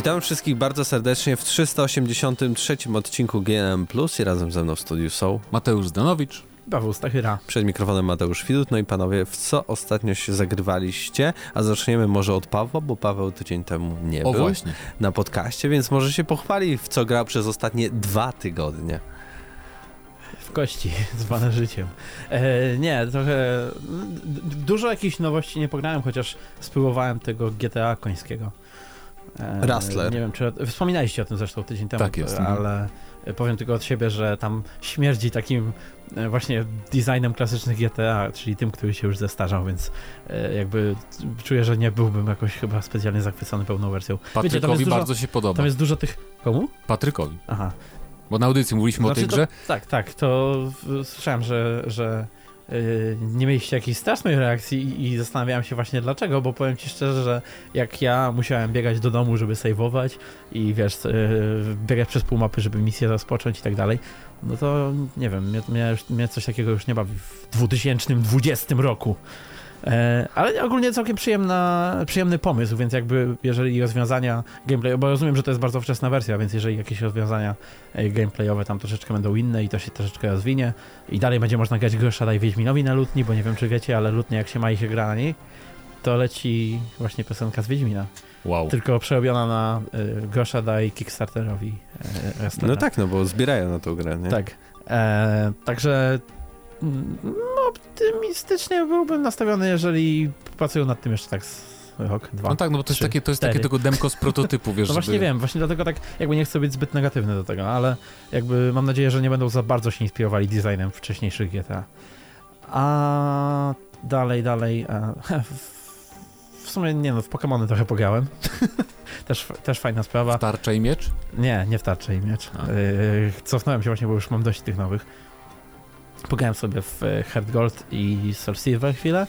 Witam wszystkich bardzo serdecznie w 383 odcinku GNM Plus i razem ze mną w studiu są Mateusz Zdanowicz. Paweł Stachyra. Przed mikrofonem Mateusz Widut. No i panowie, w co ostatnio się zagrywaliście? A zaczniemy może od Pawła, bo Paweł tydzień temu nie o, był właśnie. na podcaście, więc może się pochwali, w co grał przez ostatnie dwa tygodnie. W kości, zwane życiem. E, nie, trochę... Dużo jakichś nowości nie pograłem, chociaż spróbowałem tego GTA końskiego. E, Rustler. Nie wiem, czy... Wspominaliście o tym zresztą tydzień temu. Tak jest. Mhm. Ale powiem tylko od siebie, że tam śmierdzi takim e, właśnie designem klasycznych GTA, czyli tym, który się już zestarzał, więc e, jakby czuję, że nie byłbym jakoś chyba specjalnie zachwycony pełną wersją. Patrykowi Wiecie, bardzo się podoba. Tam jest dużo tych... Komu? Patrykowi. Aha. Bo na audycji mówiliśmy znaczy, o tej grze. To, tak, tak, to słyszałem, że, że nie mieliście jakiejś strasznej reakcji i, zastanawiałem się właśnie dlaczego, bo powiem ci szczerze, że jak ja musiałem biegać do domu, żeby saveować i wiesz, yy, biegać przez pół mapy, żeby misję rozpocząć i tak dalej, no to nie wiem, mnie, mnie, mnie coś takiego już nie bawi w 2020 roku. E, ale ogólnie całkiem przyjemna, przyjemny pomysł, więc jakby jeżeli rozwiązania gameplay, bo rozumiem, że to jest bardzo wczesna wersja, więc jeżeli jakieś rozwiązania e, gameplayowe tam troszeczkę będą inne i to się troszeczkę rozwinie i dalej będzie można grać Grosza Daj Wiedźminowi na lutni, bo nie wiem czy wiecie, ale lutnie jak się ma i się gra na niej, to leci właśnie piosenka z Wiedźmina. Wow. Tylko przerobiona na y, Grosza Daj Kickstarterowi. Y, no tak, no bo zbierają na tą grę, nie? Tak. E, także no, optymistycznie byłbym nastawiony, jeżeli pracują nad tym jeszcze tak rok, dwa. No tak, no bo to jest takie, to jest takie tego demko z prototypu, wiesz. No właśnie żeby... wiem, właśnie dlatego tak jakby nie chcę być zbyt negatywny do tego, ale jakby mam nadzieję, że nie będą za bardzo się inspirowali designem wcześniejszych GTA. A dalej, dalej. A, w sumie nie no, w Pokémony trochę pograłem. też, też fajna sprawa. W tarczę i miecz? Nie, nie w tarczę i miecz. Yy, cofnąłem się właśnie, bo już mam dość tych nowych. Pograłem sobie w e, Heart Gold i Soul Silver chwilę,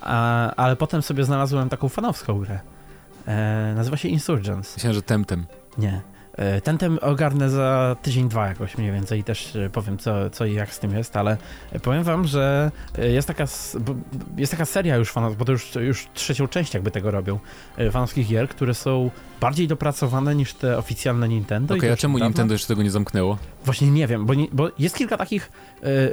a, ale potem sobie znalazłem taką fanowską grę. E, nazywa się Insurgents. Myślałem, że Temtem. Nie. E, ten tem ogarnę za tydzień, dwa jakoś mniej więcej i też e, powiem co, co i jak z tym jest, ale powiem wam, że jest taka, jest taka seria już fanów, bo to już, już trzecią część jakby tego robią, fanowskich gier, które są bardziej dopracowane niż te oficjalne Nintendo. Okej, okay, a czemu dawno? Nintendo jeszcze tego nie zamknęło? Właśnie nie wiem, bo, nie, bo jest kilka takich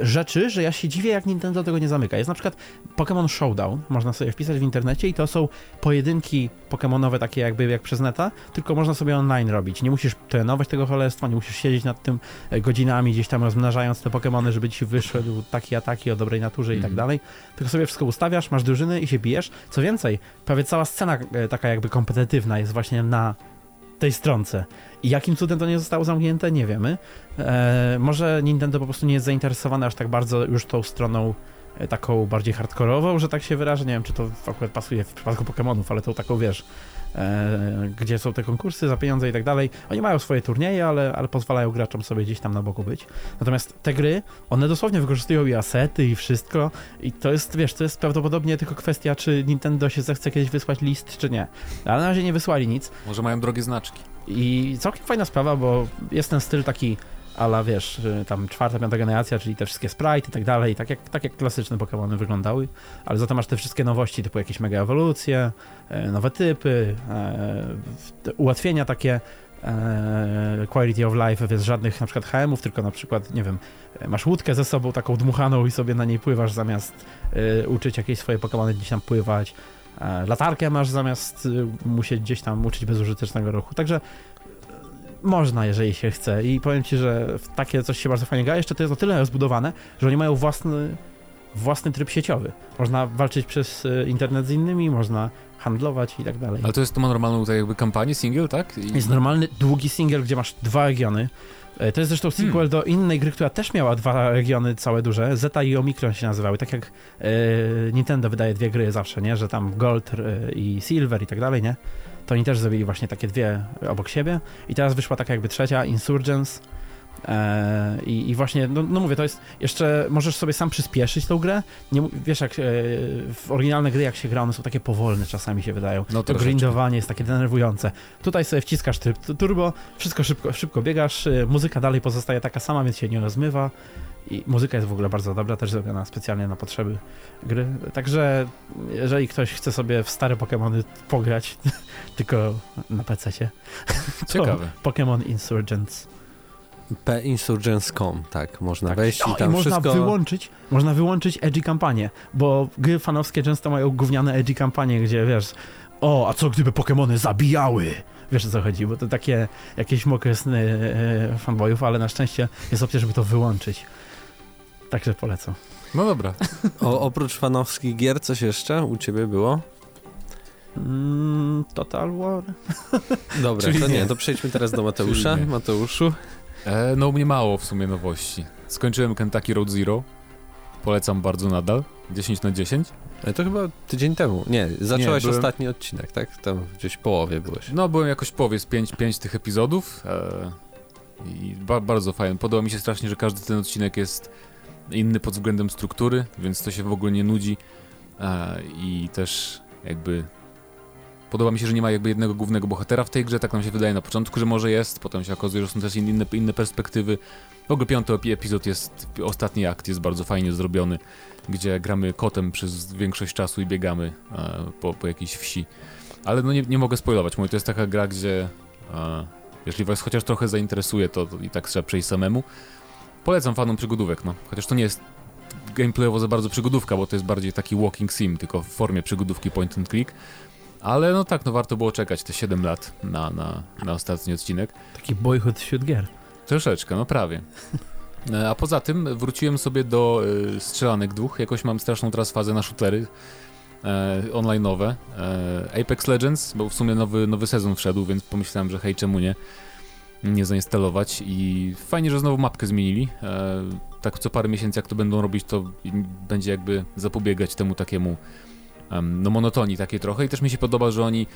rzeczy, że ja się dziwię, jak Nintendo tego nie zamyka. Jest na przykład Pokémon Showdown, można sobie wpisać w internecie i to są pojedynki Pokémonowe takie jakby jak przez neta, tylko można sobie online robić. Nie musisz trenować tego cholerstwa, nie musisz siedzieć nad tym e, godzinami, gdzieś tam rozmnażając te Pokémony, żeby ci wyszedł taki ataki o dobrej naturze i tak mhm. dalej. Tylko sobie wszystko ustawiasz, masz drużyny i się bijesz. Co więcej, prawie cała scena taka jakby kompetytywna jest właśnie na tej stronce. I jakim cudem to nie zostało zamknięte, nie wiemy. E, może Nintendo po prostu nie jest zainteresowane aż tak bardzo już tą stroną e, taką bardziej hardkorową, że tak się wyrażę. Nie wiem, czy to akurat pasuje w przypadku Pokémonów, ale tą taką, wiesz, gdzie są te konkursy za pieniądze i tak dalej. Oni mają swoje turnieje, ale, ale pozwalają graczom sobie gdzieś tam na boku być. Natomiast te gry, one dosłownie wykorzystują i asety i wszystko i to jest, wiesz, to jest prawdopodobnie tylko kwestia, czy Nintendo się zechce kiedyś wysłać list, czy nie. Ale na razie nie wysłali nic. Może mają drogie znaczki. I całkiem fajna sprawa, bo jest ten styl taki ale wiesz, y, tam czwarta, piąta generacja, czyli te wszystkie sprite i tak dalej, tak jak, tak jak klasyczne Pokémony wyglądały, ale za to masz te wszystkie nowości, typu jakieś mega ewolucje, e, nowe typy, e, ułatwienia takie, e, quality of life, bez żadnych na przykład HM-ów, tylko na przykład, nie wiem, masz łódkę ze sobą taką dmuchaną i sobie na niej pływasz zamiast uczyć jakieś swoje Pokémony gdzieś tam pływać, latarkę masz zamiast musieć gdzieś tam uczyć bezużytecznego ruchu, także można, jeżeli się chce. I powiem ci, że w takie coś się bardzo fajnie gra. Jeszcze to jest o tyle rozbudowane, że oni mają własny, własny tryb sieciowy. Można walczyć przez e, internet z innymi, można handlować i tak dalej. Ale to jest to ma normalną tak jakby kampanię, single, tak? I... Jest normalny, długi single, gdzie masz dwa regiony. E, to jest zresztą sequel hmm. do innej gry, która też miała dwa regiony całe duże. Zeta i Omikron się nazywały. Tak jak e, Nintendo wydaje dwie gry zawsze, nie? Że tam Gold i Silver i tak dalej, nie? To oni też zrobili właśnie takie dwie obok siebie i teraz wyszła taka jakby trzecia, Insurgents, E, i, I właśnie, no, no mówię, to jest jeszcze, możesz sobie sam przyspieszyć tą grę. Nie, wiesz, jak e, w oryginalne gry, jak się gra, one są takie powolne, czasami się wydają. No To grindowanie jest takie denerwujące. Tutaj sobie wciskasz tryb turbo, wszystko szybko, szybko biegasz, y, muzyka dalej pozostaje taka sama, więc się nie rozmywa. I muzyka jest w ogóle bardzo dobra, też zrobiona specjalnie na potrzeby gry. Także jeżeli ktoś chce sobie w stare Pokémony pograć, tylko na PC-cie, to Ciekawe. Pokémon Insurgents. P-Insurgents.com, tak, można Tak. wejść O, i tam można wszystko... wyłączyć, można wyłączyć edgy kampanię, bo gry fanowskie często mają gówniane edgy kampanie, gdzie wiesz, o, a co gdyby Pokémony zabijały? Wiesz o co chodzi, bo to takie jakieś mokre sny e, fanboyów, ale na szczęście jest opcja, żeby to wyłączyć. Także polecam. No dobra. O, oprócz fanowskich gier, coś jeszcze u ciebie było? Mm, Total War? Dobra, Czyli to nie, nie. to przejdźmy teraz do Mateusza. Nie. Mateuszu. E, no u mnie mało w sumie nowości. Skończyłem Kentucky Road Zero. Polecam bardzo nadal. 10 na 10. Ale to chyba tydzień temu. Nie, zacząłeś byłem- ostatni odcinek, tak? Tam gdzieś w połowie byłeś. No byłem jakoś powie z 5, 5 tych epizodów. E, I ba bardzo fajny. Podoba mi się strasznie, że każdy ten odcinek jest inny pod względem struktury, więc to się w ogóle nie nudzi. E, I też jakby podoba mi się, że nie ma jakby jednego głównego bohatera w tej grze, tak nam się wydaje na początku, że może jest, potem się okazuje, że są też inne, inne perspektywy. W ogóle piąty epi- epizod jest, ostatni akt jest bardzo fajnie zrobiony, gdzie gramy kotem przez większość czasu i biegamy e, po, po jakiejś wsi. Ale no nie, nie mogę spoilować, mówię, to jest taka gra, gdzie e, jeśli was chociaż trochę zainteresuje, to, to i tak trzeba przejść samemu. Polecam fanom przygodówek, no. Chociaż to nie jest gameplayowo za bardzo przygodówka, bo to jest bardziej taki walking sim, tylko w formie przygodówki point and click. Ale no tak, no warto było czekać te 7 lat na, na, na ostatni odcinek. Taki boyhood wśród gier. Troszeczkę, no prawie. E, A poza tym wróciłem sobie do y, strzelanek dwóch. Jakoś mam straszną teraz fazę na shootery e, online'owe. Apex Legends, bo w sumie nowy, nowy sezon wszedł, więc pomyślałem, że hej, czemu nie? Nie zainstalować i fajnie, że znowu mapkę zmienili. E, tak co parę miesięcy jak to będą robić, to będzie jakby zapobiegać temu takiemu em, no monotonii takiej trochę i też mi się podoba, że oni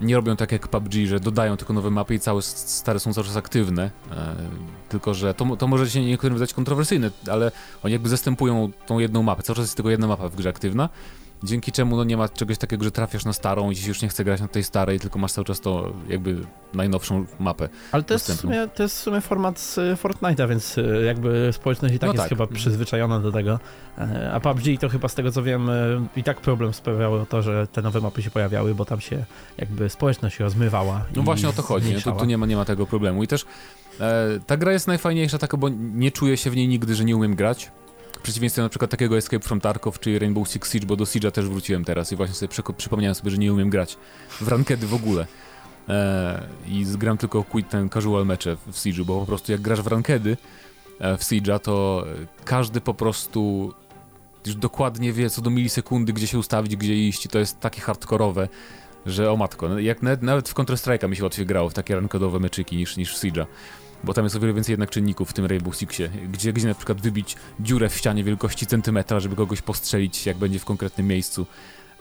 nie robią tak jak PUBG, że dodają tylko nowe mapy i całe stare są cały czas aktywne. E, tylko, że to, to może się niektórym wydać kontrowersyjne, ale oni jakby zastępują tą jedną mapę. Cały czas jest tylko jedna mapa w grze aktywna. Dzięki czemu no, nie ma czegoś takiego, że trafiasz na starą i ci już nie chce grać na tej starej, tylko masz cały czas to jakby najnowszą mapę. Ale to jest, w sumie, to jest w sumie format z y, Fortnite'a, więc y, jakby społeczność i tak No jest tak. chyba przyzwyczajona do tego. E, A PUBG to chyba z tego co wiem y, i tak problem sprawiało to, że te nowe mapy się pojawiały, bo tam się jakby społeczność rozmywała. No właśnie o to chodzi? Tu, tu nie, ma, nie ma tego problemu. I też e, ta gra jest najfajniejsza taka, bo nie czuję się w niej nigdy, że nie umiem grać. W przeciwieństwie na przykład takiego Escape from Tarkov czy Rainbow Six Siege, bo do Siege'a też wróciłem teraz i właśnie sobie przypomniałem sobie, że nie umiem grać w rankedy w ogóle. E, I zgram tylko quit ten casual mecze w Siege'u, bo po prostu jak grasz w rankedy e, w Siege'a, to każdy po prostu już dokładnie wie co do milisekundy, gdzie się ustawić, gdzie iść i to jest takie hardkorowe, że o matko, no jak nawet, nawet w Counter-Strike'a mi się łatwiej grało w takie rankedowe meczyki niż, niż w Siege'a. Bo tam jest o wiele więcej jednak czynników w tym Rainbow Sixie, gdzie, gdzie na przykład wybić dziurę w ścianie wielkości centymetra, żeby kogoś postrzelić, jak będzie w konkretnym miejscu.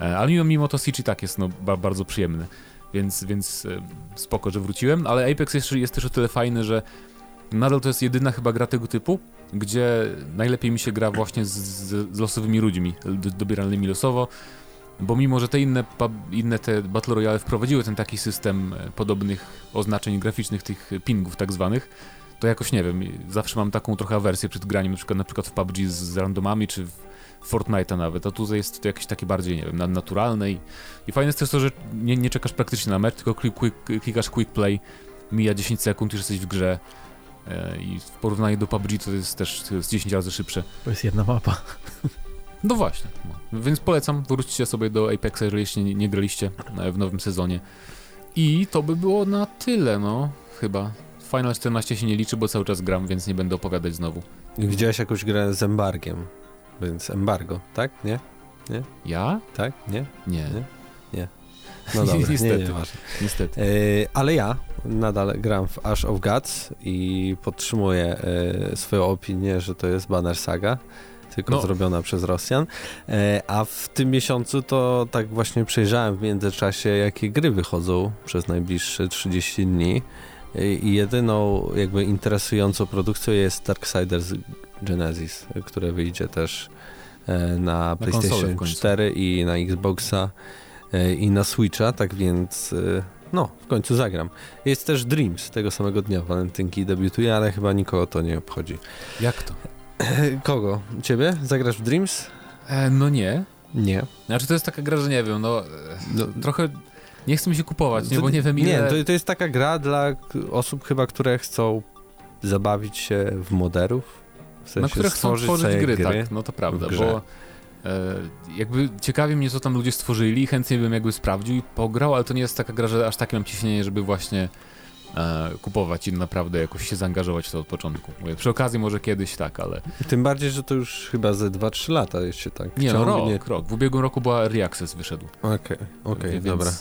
E, Ale mimo, mimo to Siege i tak jest no, ba, bardzo przyjemny, więc, więc e, spoko, że wróciłem. Ale Apex jest, jest też o tyle fajny, że nadal to jest jedyna chyba gra tego typu, gdzie najlepiej mi się gra właśnie z, z, z losowymi ludźmi, do- dobieralnymi losowo, bo mimo, że te inne, inne te Battle Royale wprowadziły ten taki system e, podobnych oznaczeń graficznych, tych pingów tak zwanych, to jakoś nie wiem, zawsze mam taką trochę awersję przed graniem, na przykład, na przykład w PUBG z, z randomami, czy w Fortnite'a nawet, a tutaj jest to jakieś takie bardziej, nie wiem, na- naturalne i, i fajne jest też to, że nie, nie czekasz praktycznie na mecz, tylko klik, quick, klikasz quick play, mija 10 sekund, już jesteś w grze e, i w porównaniu do PUBG to jest też to jest 10 razy szybsze. To jest jedna mapa. No właśnie. No. Więc polecam, wróćcie sobie do Apexa, jeżeli jeszcze nie, nie graliście e, w nowym sezonie. I to by było na tyle, no, chyba. Final 14 się nie liczy, bo cały czas gram, więc nie będę opowiadać znowu. Widziałeś jakąś grę z embargiem, więc embargo, tak? Nie? Ja? Tak? Nie? Nie. Nie. No dobra, nie, Niestety. nie, ważne. Niestety. Yy, ale ja nadal gram w Ash of Gods i podtrzymuję yy, swoją opinię, że to jest Banner Saga, tylko No. zrobiona przez Rosjan. Yy, a w tym miesiącu to tak właśnie przejrzałem w międzyczasie, jakie gry wychodzą przez najbliższe 30 dni. I i jedyną jakby interesującą produkcją jest Darksiders Genesis, które wyjdzie też e, na w PlayStation końcu. 4 i na Xboxa e, i na Switcha, tak więc e, no, w końcu zagram. Jest też Dreams, tego samego dnia walentynki debiutuje, ale chyba nikogo to nie obchodzi. Jak to? Kogo? Ciebie? Zagrasz w Dreams? E, no nie. Nie. Znaczy to jest taka gra, że nie wiem, no, e, No, trochę nie chce mi się kupować, nie, To- bo nie wiem ile... Nie, to, to jest taka gra dla osób chyba, które chcą zabawić się w moderów. W sensie na które chcą tworzyć sobie gry, tak, no to prawda, bo e, jakby ciekawi mnie, co tam ludzie stworzyli, chętnie bym jakby sprawdził i pograł, ale to nie jest taka gra, że aż takie mam ciśnienie, żeby właśnie kupować i naprawdę jakoś się zaangażować w to od początku. Mówię, przy okazji może kiedyś tak, ale Tym bardziej, że to już chyba ze 2-3 lata jeszcze tak nie, no rok, rok. W ubiegłym roku była Early Access wyszedł. Okej, okej, Więc- dobra.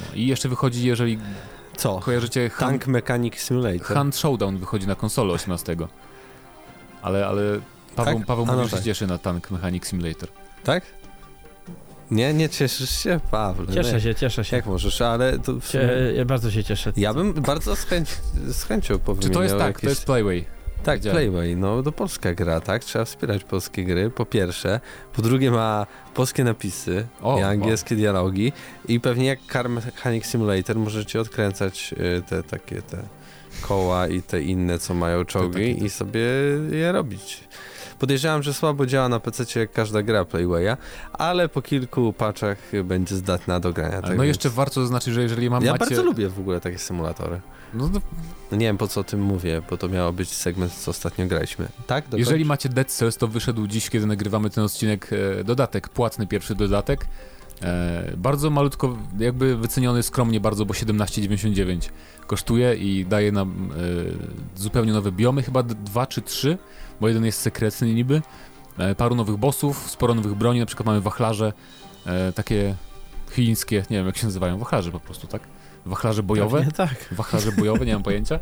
No, I jeszcze wychodzi, jeżeli Co? kojarzycie Hunt, Tank Mechanic Simulator. Hunt Showdown wychodzi na konsolę 18. Ale, ale Paweł, Tak? Paweł no że się tak. cieszy na Tank Mechanic Simulator. Tak? Nie, nie cieszysz się, Paweł. Cieszę nie. się, cieszę się. Jak możesz, ale to w sumie... Cie, ja bardzo się cieszę. Ja bym bardzo z, chęć, z chęcią Czy to jest tak, jakieś... to jest Playway. Tak, Wiedziałem. Playway, no to polska gra, tak? Trzeba wspierać polskie gry, po pierwsze. Po drugie ma polskie napisy O, i angielskie dialogi i pewnie jak Car Mechanic Simulator możecie odkręcać y, te takie te koła i te inne, co mają czołgi i sobie je robić. Podejrzewam, że słabo działa na PC jak każda gra Playwaya, ale po kilku patchach będzie zdatna do grania. No tak więc- jeszcze warto zaznaczyć, że jeżeli mam Ja macie... bardzo lubię w ogóle takie symulatory. No, to, No nie wiem po co o tym mówię, bo to miało być segment, co ostatnio graliśmy. Tak? Dokończ? jeżeli macie Dead Cells, to wyszedł dziś, kiedy nagrywamy ten odcinek, e, dodatek, płatny pierwszy dodatek. E, bardzo malutko, jakby wyceniony skromnie bardzo, bo 17,99 kosztuje i daje nam e, zupełnie nowe biomy, chyba dwa czy trzy, bo jeden jest sekretny niby. E, paru nowych bossów, sporo nowych broni, na przykład mamy wachlarze, takie chińskie, nie wiem jak się nazywają, wachlarze po prostu, tak? Wachlarze bojowe. Pewnie tak. wachlarze bojowe, nie mam pojęcia,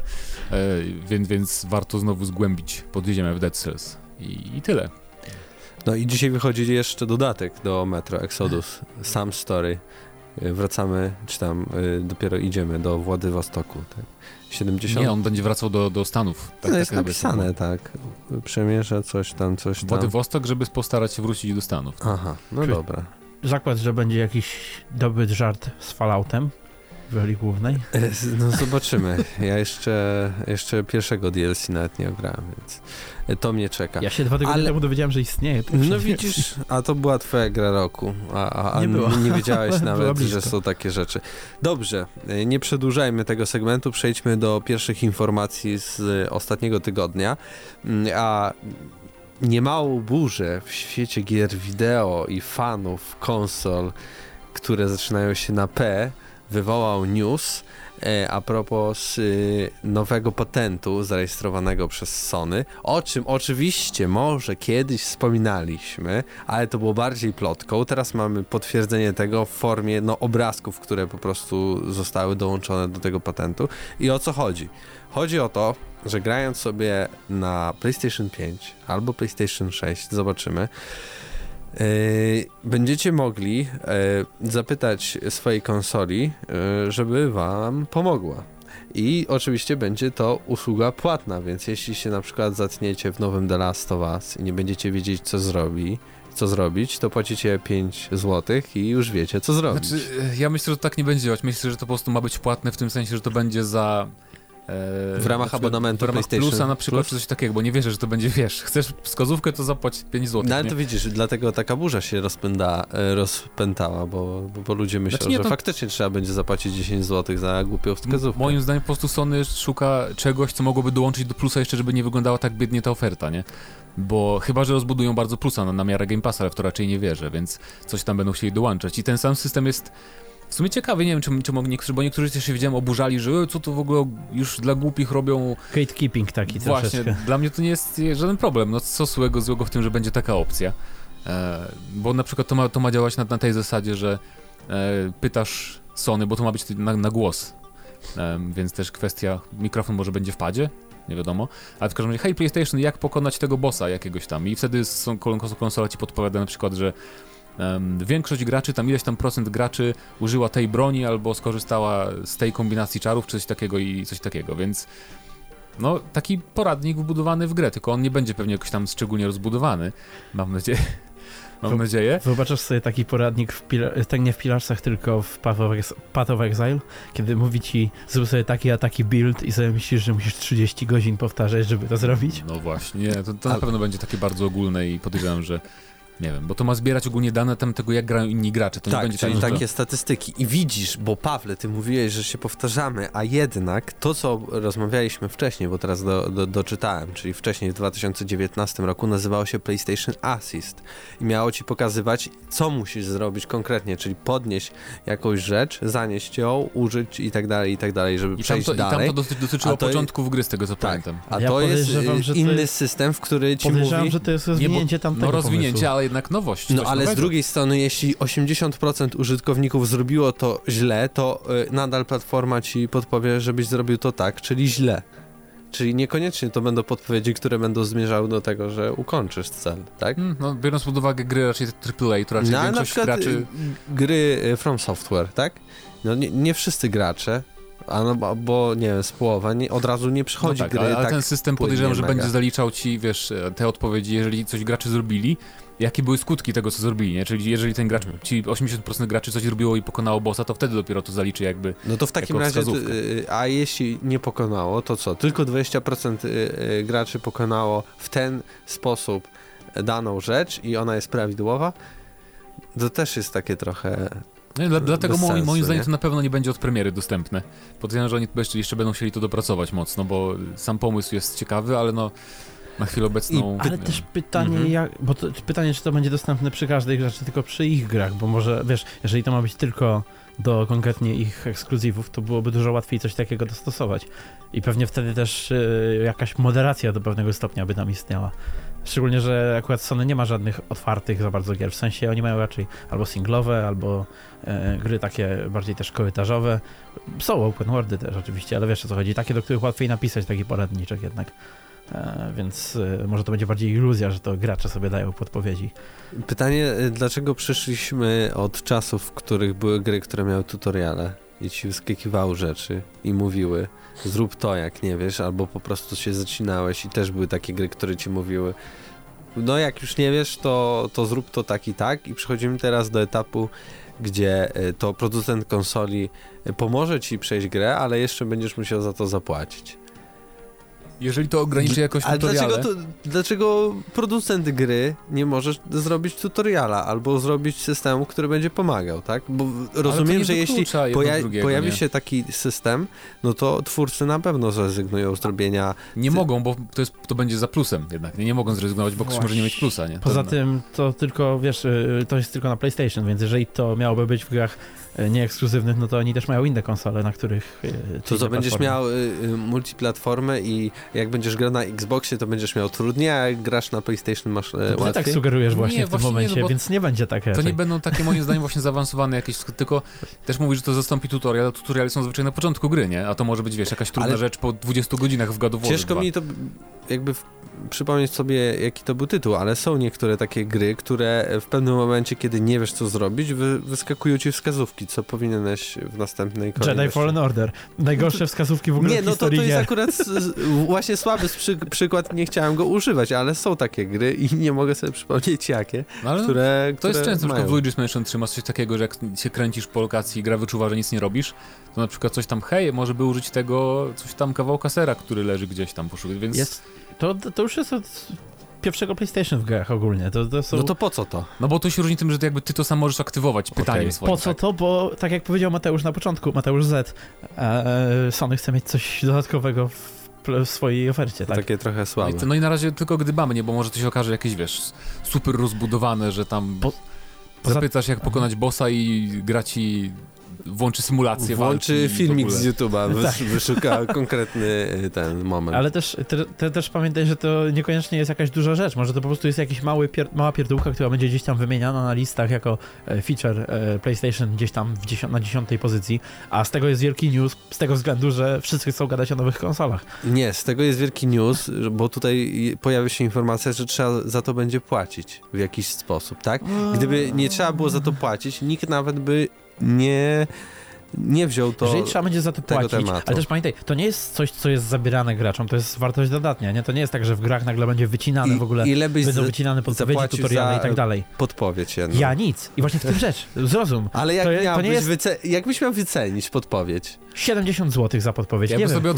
więc, więc warto znowu zgłębić podziemia w Dead Cells. I, I tyle. No i dzisiaj wychodzi jeszcze dodatek do Metro Exodus, Sam Story. Y, Wracamy, czy tam y, dopiero idziemy do Władywostoku. Tak? 70. Nie, on będzie wracał do, do Stanów. Tak, to jest tak jakby napisane, tak. Przemierza coś tam, coś tam. Władywostok, żeby postarać się wrócić do Stanów. Aha, no Czy- dobra. Zakład, że będzie jakiś dobry żart z Falloutem w roli głównej. E, No zobaczymy. Ja jeszcze, jeszcze pierwszego DLC nawet nie ograłem, więc to mnie czeka. Ja się dwa tygodnie Ale- temu dowiedziałem, że istnieje. No widzisz, a to była twoja gra roku, a, a, a Nie była. nie wiedziałeś nawet, że są takie rzeczy. Dobrze, e, nie przedłużajmy tego segmentu, przejdźmy do pierwszych informacji z e, ostatniego tygodnia, Mm, a niemałą burzę w świecie gier wideo i fanów konsol, które zaczynają się na P, wywołał news e, a propos y, nowego patentu zarejestrowanego przez Sony, o czym oczywiście może kiedyś wspominaliśmy, ale to było bardziej plotką. Teraz mamy potwierdzenie tego w formie no, obrazków, które po prostu zostały dołączone do tego patentu. I o co chodzi? Chodzi o to, że grając sobie na PlayStation 5 albo PlayStation 6, zobaczymy, będziecie mogli yy, zapytać swojej konsoli, yy, żeby wam pomogła. I oczywiście będzie to usługa płatna, więc jeśli się na przykład zatniecie w nowym The Last of Us i nie będziecie wiedzieć co zrobi, co zrobić, to płacicie 5 zł i już wiecie co zrobić. Znaczy, e, ja myślę, że tak nie będzie działać. Myślę, że to po prostu ma być płatne w tym sensie, że to będzie za... e, W ramach na abonamentu W ramach PlayStation Plusa na przykład, Plus? czy coś takiego, bo nie wierzę, że to będzie, wiesz, chcesz wskazówkę, to zapłać 5 zł. No ale to widzisz, dlatego taka burza się rozpęda, e, rozpętała, bo, bo, ludzie myślą, Znaczy nie, że to- faktycznie trzeba będzie zapłacić 10 zł za głupią wskazówkę. Moim zdaniem po prostu Sony szuka czegoś, co mogłoby dołączyć do plusa jeszcze, żeby nie wyglądała tak biednie ta oferta, nie? Bo chyba, że rozbudują bardzo plusa na, na miarę Game Passa, ale w to raczej nie wierzę, więc coś tam będą chcieli dołączać. I ten sam system jest w sumie ciekawy, nie wiem, czy, czy mogli niektórzy, bo niektórzy też się widziałem oburzali, że "E, co to w ogóle już dla głupich robią. Gatekeeping taki Właśnie, troszeczkę. dla mnie to nie jest żaden problem. No co złego, złego w tym, że będzie taka opcja. E, bo na przykład to ma, to ma działać na, na tej zasadzie, że e, pytasz Sony, bo to ma być na, na głos. Em, więc też kwestia, mikrofon może będzie w padzie, nie wiadomo. Ale w każdym razie, hej PlayStation, jak pokonać tego bossa jakiegoś tam? I wtedy są, konsola ci podpowiada na przykład, że em, większość graczy, tam ileś tam procent graczy użyła tej broni albo skorzystała z tej kombinacji czarów, czy coś takiego i coś takiego, więc no, taki poradnik wbudowany w grę, tylko on nie będzie pewnie jakoś tam szczególnie rozbudowany, mam nadzieję. Mam nadzieję. Wyobrażasz sobie taki poradnik, w tak nie w Pilarsach, tylko w Path of, Ex- Path of Exile, kiedy mówi ci, zrób sobie taki, a taki build i sobie myślisz, że musisz 30 godzin powtarzać, żeby to zrobić? No właśnie, nie, to, to na pewno będzie takie bardzo ogólne i podejrzewam, że nie wiem, bo to ma zbierać ogólnie dane tam tego, jak grają inni gracze. To nie tak, będzie czyli tak, takie statystyki. I widzisz, bo Pawle, ty mówiłeś, że się powtarzamy, a jednak to, co rozmawialiśmy wcześniej, bo teraz do, do, doczytałem, czyli wcześniej w 2019 roku nazywało się PlayStation Assist i miało ci pokazywać, co musisz zrobić konkretnie, czyli podnieść jakąś rzecz, zanieść ją, użyć i tak dalej, i tak dalej, żeby I przejść to, I tam dalej. to doty, dotyczyło to- początków gry, z tego co Tak, pamiętam. a Ja to jest y, że to inny jest- system, w który ci mówi... że to jest Nie, bo- rozwinięcie tamtego No rozwinięcie, pomysłu. ale jednak nowość. No ale z nowego. drugiej strony, jeśli 80% użytkowników zrobiło to źle, to y, nadal platforma ci podpowie, żebyś zrobił to tak, czyli źle. Czyli niekoniecznie to będą podpowiedzi, które będą zmierzały do tego, że ukończysz cel, tak? Hmm, no, biorąc pod uwagę gry raczej AAA, to raczej No, na większość przykład graczy... y, gry y, From Software, tak? No nie, nie wszyscy gracze, a no, bo- nie wiem, z połowa nie, od razu nie No przychodzi tak, gry ale, ale tak ten system podejrzewam, że mega. będzie zaliczał ci, wiesz, te odpowiedzi, jeżeli coś gracze zrobili, jakie były skutki tego, co zrobili, nie? Czyli jeżeli ten gracz, ci 80% graczy coś zrobiło i pokonało bossa, to wtedy dopiero to zaliczy jakby... No to w takim razie, wskazówkę. y, a jeśli nie pokonało, to co? Tylko 20% y, y, graczy pokonało w ten sposób daną rzecz i ona jest prawidłowa? To też jest takie trochę... No i dla, dlatego Bez moim, sensu, moim zdaniem nie? to na pewno nie będzie od premiery dostępne. Podejrzewam, że oni jeszcze, jeszcze będą chcieli to dopracować mocno, bo sam pomysł jest ciekawy, ale no na chwilę obecną... Ale nie też pytanie, Mhm. jak, bo to, pytanie, czy to będzie dostępne przy każdej grze, czy tylko przy ich grach, bo może, wiesz, jeżeli to ma być tylko do konkretnie ich ekskluzywów, to byłoby dużo łatwiej coś takiego dostosować. I pewnie wtedy też y, jakaś moderacja do pewnego stopnia by tam istniała. Szczególnie, że akurat Sony nie ma żadnych otwartych za bardzo gier, w sensie oni mają raczej albo singlowe, albo e, gry takie bardziej też korytarzowe. Są open worldy też oczywiście, ale wiesz o co chodzi, takie, do których łatwiej napisać taki poradniczek jednak. E, więc e, może to będzie bardziej iluzja, że to gracze sobie dają podpowiedzi. Pytanie, y, dlaczego przyszliśmy od czasów, w których były gry, które miały tutoriale i ci wyskakiwały rzeczy i mówiły zrób to, jak nie wiesz, albo po prostu się zacinałeś i też były takie gry, które ci mówiły no jak już nie wiesz, to, to zrób to tak i tak i przechodzimy teraz do etapu, gdzie y, to producent konsoli y, pomoże ci przejść grę, ale jeszcze będziesz musiał za to zapłacić. Jeżeli to ograniczy jakoś Ale tutoriale... dlaczego, to, dlaczego producent gry nie może zrobić tutoriala albo zrobić systemu, który będzie pomagał, tak? Bo rozumiem, że jeśli poja drugiego, pojawi nie? się taki system, no to twórcy na pewno zrezygnują z robienia. Nie Ty- mogą, bo to, jest, to będzie za plusem jednak. Nie, nie mogą zrezygnować, bo ktoś może nie mieć plusa, nie? Poza To- tym to tylko, wiesz, y, to jest tylko na PlayStation, więc jeżeli to miałoby być w grach nieekskluzywnych, no to oni też mają inne konsole, na których... y, To co, będziesz miał y, y, multiplatformę i jak będziesz grał na Xboxie, to będziesz miał trudniej, a jak grasz na PlayStation masz y, Ty tak sugerujesz właśnie Nie, w tym właśnie nie, momencie, no bo więc nie będzie tak To raczej. nie będą takie moim zdaniem właśnie zaawansowane jakieś, tylko też mówisz, że to zastąpi tutorial, a tutoriale są zazwyczaj na początku gry, nie? A to może być, wiesz, jakaś trudna Ale- rzecz po 20 godzinach w God of War Ciężko 2. mi to jakby w, przypomnieć sobie, jaki to był tytuł, ale są niektóre takie gry, które w pewnym momencie, kiedy nie wiesz, co zrobić, wy, wyskakują ci wskazówki, co powinieneś w następnej Jedi kolejności. Fallen Order. Najgorsze wskazówki w ogóle Nie, w no to, to jest gier. akurat właśnie słaby przy, przykład, nie chciałem go używać, ale są takie gry i nie mogę sobie przypomnieć jakie, No, ale które to jest które często, na mają. przykład w Luigi's Mansion 3 masz coś takiego, że jak się kręcisz po lokacji i gra wyczuwa, że nic nie robisz, to na przykład coś tam, hej, może by użyć tego, coś tam kawałka sera, który leży gdzieś tam poszukać, więc... Jest, to, to już jest od pierwszego PlayStation w grach ogólnie. To, to są... No to po co to? No bo to się różni tym, że jakby ty to sam możesz aktywować pytaniem Okej. swoim. Po co tak? to? Bo tak jak powiedział Mateusz na początku, Mateusz Z, e, Sony chce mieć coś dodatkowego w, w swojej ofercie, tak? Takie trochę No słabe. i, to, no i na razie tylko gdybamy, nie? Bo może to się okaże jakieś, wiesz, super rozbudowane, że tam Po- poza- zapytasz jak pokonać bossa i gra ci włączy symulację Włączy filmik z YouTube'a, Tak. wyszuka konkretny y, ten moment. Ale też, te, te, też pamiętaj, że to niekoniecznie jest jakaś duża rzecz. Może to po prostu jest mały pier, mała pierdółka, która będzie gdzieś tam wymieniana na listach jako e, feature e, PlayStation gdzieś tam w dziesią, na dziesiątej pozycji. A z tego jest wielki news, z tego względu, że wszyscy chcą gadać o nowych konsolach. Nie, z tego jest wielki news, bo tutaj pojawia się informacja, że trzeba za to będzie płacić w jakiś sposób, tak? Gdyby nie trzeba było za to płacić, nikt nawet by nie, nie wziął to... Jeżeli trzeba będzie za to płacić, tematu. ale też pamiętaj, to nie jest coś, co jest zabierane graczom, to jest wartość dodatnia, nie? To nie jest tak, że w grach nagle będzie wycinane w ogóle, ile byś będą wycinane podpowiedzi, tutoriale i tak dalej. podpowiedź jedną? Ja nic. I właśnie w tym rzecz. Zrozum. Ale jak to jest- wyce- jakbyś miał wycenić podpowiedź? 70 zł za podpowiedź. Ja bym sobie